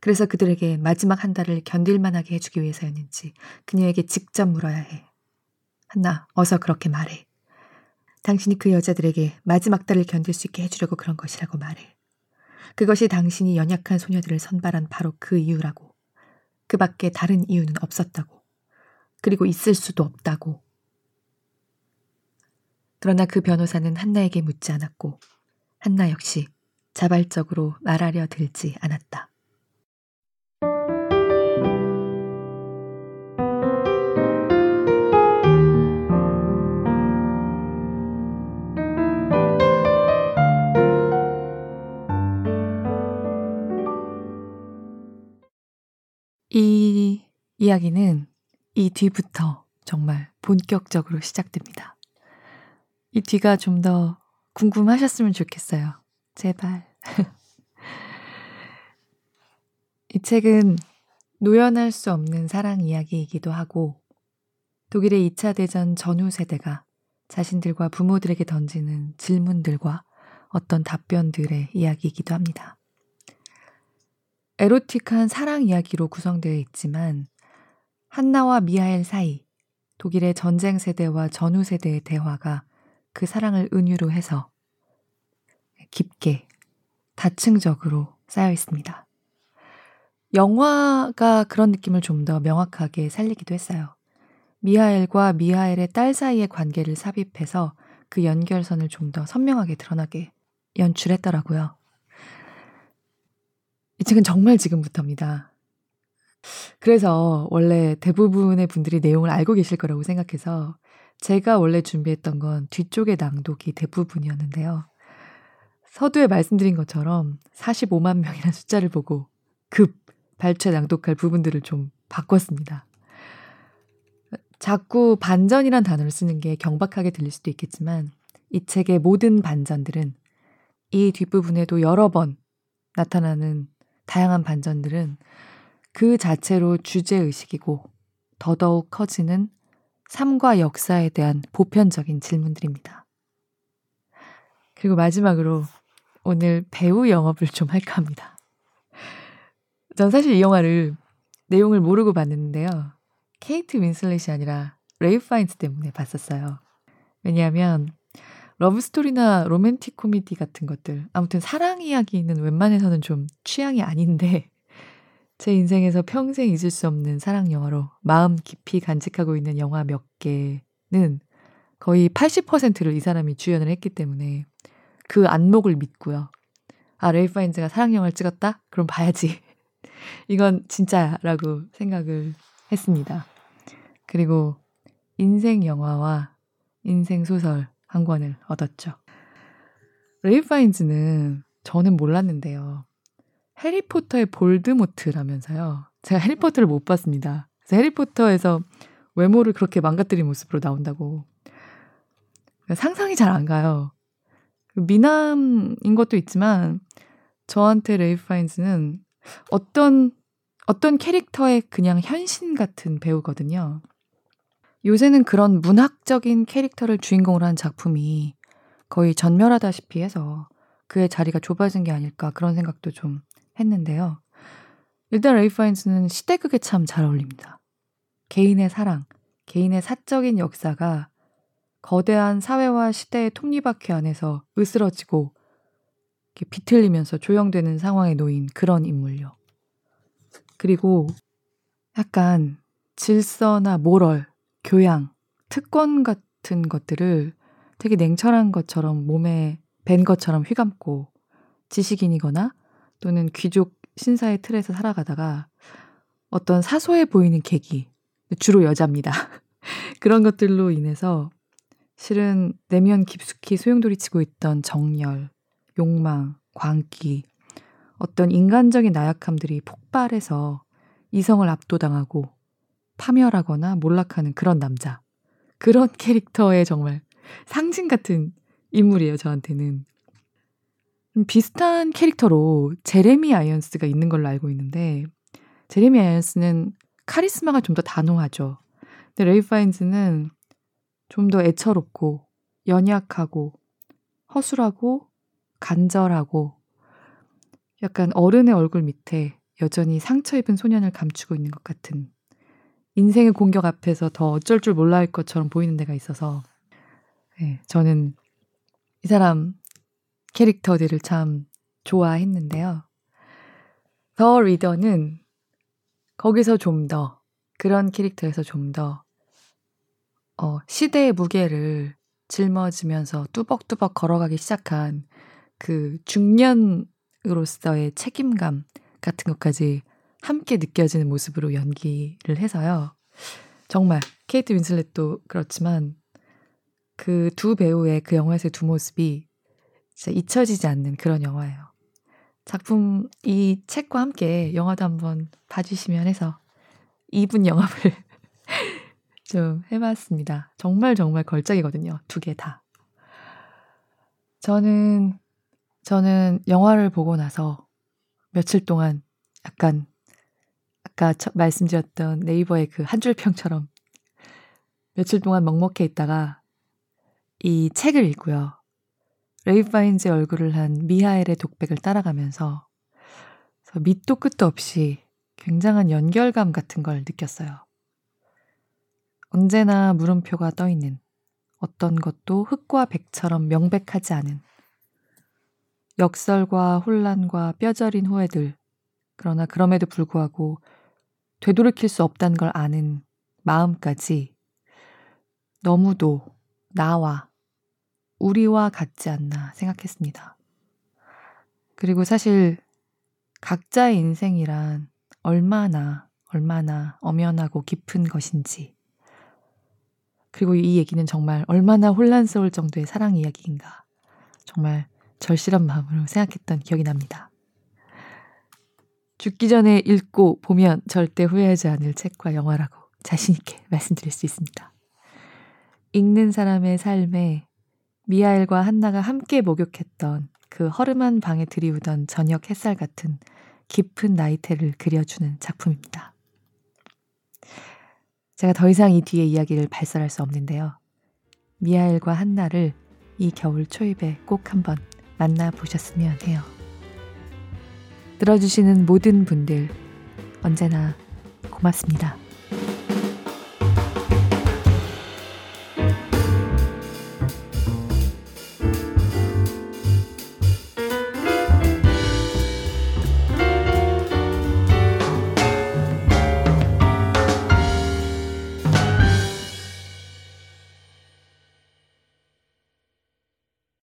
그래서 그들에게 마지막 한 달을 견딜 만하게 해주기 위해서였는지 그녀에게 직접 물어야 해. 한나, 어서 그렇게 말해. 당신이 그 여자들에게 마지막 달을 견딜 수 있게 해주려고 그런 것이라고 말해. 그것이 당신이 연약한 소녀들을 선발한 바로 그 이유라고. 그 밖에 다른 이유는 없었다고. 그리고 있을 수도 없다고. 그러나 그 변호사는 한나에게 묻지 않았고, 한나 역시 자발적으로 말하려 들지 않았다. 이 이야기는 이 뒤부터 정말 본격적으로 시작됩니다. 이 뒤가 좀 더 궁금하셨으면 좋겠어요. 제발. 이 책은 노연할 수 없는 사랑 이야기이기도 하고 독일의 2차 대전 전후 세대가 자신들과 부모들에게 던지는 질문들과 어떤 답변들의 이야기이기도 합니다. 에로틱한 사랑 이야기로 구성되어 있지만 한나와 미하엘 사이 독일의 전쟁 세대와 전후 세대의 대화가 그 사랑을 은유로 해서 깊게 다층적으로 쌓여 있습니다. 영화가 그런 느낌을 좀 더 명확하게 살리기도 했어요. 미하엘과 미하엘의 딸 사이의 관계를 삽입해서 그 연결선을 좀 더 선명하게 드러나게 연출했더라고요. 이 책은 정말 지금부터입니다. 그래서 원래 대부분의 분들이 내용을 알고 계실 거라고 생각해서 제가 원래 준비했던 건 뒤쪽의 낭독이 대부분이었는데요. 서두에 말씀드린 것처럼 45만 명이라는 숫자를 보고 급 발췌 낭독할 부분들을 좀 바꿨습니다. 자꾸 반전이란 단어를 쓰는 게 경박하게 들릴 수도 있겠지만 이 책의 모든 반전들은 이 뒷부분에도 여러 번 나타나는 다양한 반전들은 그 자체로 주제의식이고 더더욱 커지는 삶과 역사에 대한 보편적인 질문들입니다. 그리고 마지막으로 오늘 배우 영업을 좀 할까 합니다. 전 사실 이 영화를 내용을 모르고 봤는데요. 케이트 윈슬렛이 아니라 레이 파인스 때문에 봤었어요. 왜냐하면 러브스토리나 로맨틱 코미디 같은 것들, 아무튼 사랑 이야기는 웬만해서는 좀 취향이 아닌데, 제 인생에서 평생 잊을 수 없는 사랑 영화로 마음 깊이 간직하고 있는 영화 몇 개는 거의 80%를 이 사람이 주연을 했기 때문에 그 안목을 믿고요. 아, 레이 파인즈가 사랑 영화를 찍었다? 그럼 봐야지. 이건 진짜라고 생각을 했습니다. 그리고 인생 영화와 인생 소설 한 권을 얻었죠. 레이 파인즈는 저는 몰랐는데요. 해리포터의 볼드모트라면서요. 제가 해리포터를 못 봤습니다. 그래서 해리포터에서 외모를 그렇게 망가뜨린 모습으로 나온다고. 상상이 잘 안 가요. 미남인 것도 있지만 저한테 레이 파인즈는 어떤 어떤 캐릭터의 그냥 현신 같은 배우거든요. 요새는 그런 문학적인 캐릭터를 주인공으로 한 작품이 거의 전멸하다시피 해서 그의 자리가 좁아진 게 아닐까 그런 생각도 좀 했는데요. 일단 레이 파인스는 시대극에 참 잘 어울립니다. 개인의 사랑, 개인의 사적인 역사가 거대한 사회와 시대의 톱니바퀴 안에서 으스러지고 비틀리면서 조형되는 상황에 놓인 그런 인물요. 그리고 약간 질서나 모럴, 교양, 특권 같은 것들을 되게 냉철한 것처럼 몸에 밴 것처럼 휘감고 지식인이거나 또는 귀족 신사의 틀에서 살아가다가 어떤 사소해 보이는 계기, 주로 여자입니다. 그런 것들로 인해서 실은 내면 깊숙이 소용돌이 치고 있던 정열, 욕망, 광기, 어떤 인간적인 나약함들이 폭발해서 이성을 압도당하고 파멸하거나 몰락하는 그런 남자. 그런 캐릭터의 정말 상징 같은 인물이에요, 저한테는. 비슷한 캐릭터로 제레미 아이언스가 있는 걸로 알고 있는데, 제레미 아이언스는 카리스마가 좀 더 단호하죠. 근데 레이 파인즈는 좀 더 애처롭고, 연약하고, 허술하고, 간절하고, 약간 어른의 얼굴 밑에 여전히 상처 입은 소년을 감추고 있는 것 같은 인생의 공격 앞에서 더 어쩔 줄 몰라 할 것처럼 보이는 데가 있어서 네, 저는 이 사람 캐릭터들을 참 좋아했는데요. 더 리더는 거기서 좀 더 그런 캐릭터에서 좀더 어, 시대의 무게를 짊어지면서 뚜벅뚜벅 걸어가기 시작한 그 중년으로서의 책임감 같은 것까지 함께 느껴지는 모습으로 연기를 해서요. 정말 케이트 윈슬렛도 그렇지만 그 두 배우의 그 영화에서의 두 모습이 진짜 잊혀지지 않는 그런 영화예요. 작품 이 책과 함께 영화도 한번 봐주시면 해서 2분 영화를 좀 해봤습니다. 정말 정말 걸작이거든요. 두 개 다. 저는 저는 영화를 보고 나서 며칠 동안 약간 아까 말씀드렸던 네이버의 그 한 줄 평처럼 며칠 동안 먹먹해 있다가 이 책을 읽고요. 레이 파인즈의 얼굴을 한 미하엘의 독백을 따라가면서 밑도 끝도 없이 굉장한 연결감 같은 걸 느꼈어요. 언제나 물음표가 떠 있는 어떤 것도 흙과 백처럼 명백하지 않은 역설과 혼란과 뼈저린 후회들 그러나 그럼에도 불구하고 되돌이킬 수 없다는 걸 아는 마음까지 너무도 나와 우리와 같지 않나 생각했습니다. 그리고 사실 각자의 인생이란 얼마나 얼마나 엄연하고 깊은 것인지 그리고 이 얘기는 정말 얼마나 혼란스러울 정도의 사랑 이야기인가 정말 절실한 마음으로 생각했던 기억이 납니다. 죽기 전에 읽고 보면 절대 후회하지 않을 책과 영화라고 자신있게 말씀드릴 수 있습니다. 읽는 사람의 삶에 미하엘과 한나가 함께 목욕했던 그 허름한 방에 들이우던 저녁 햇살 같은 깊은 나이테를 그려주는 작품입니다. 제가 더 이상 이 뒤에 이야기를 발설할 수 없는데요. 미하엘과 한나를 이 겨울 초입에 꼭 한번 만나보셨으면 해요. 들어주시는 모든 분들 언제나 고맙습니다.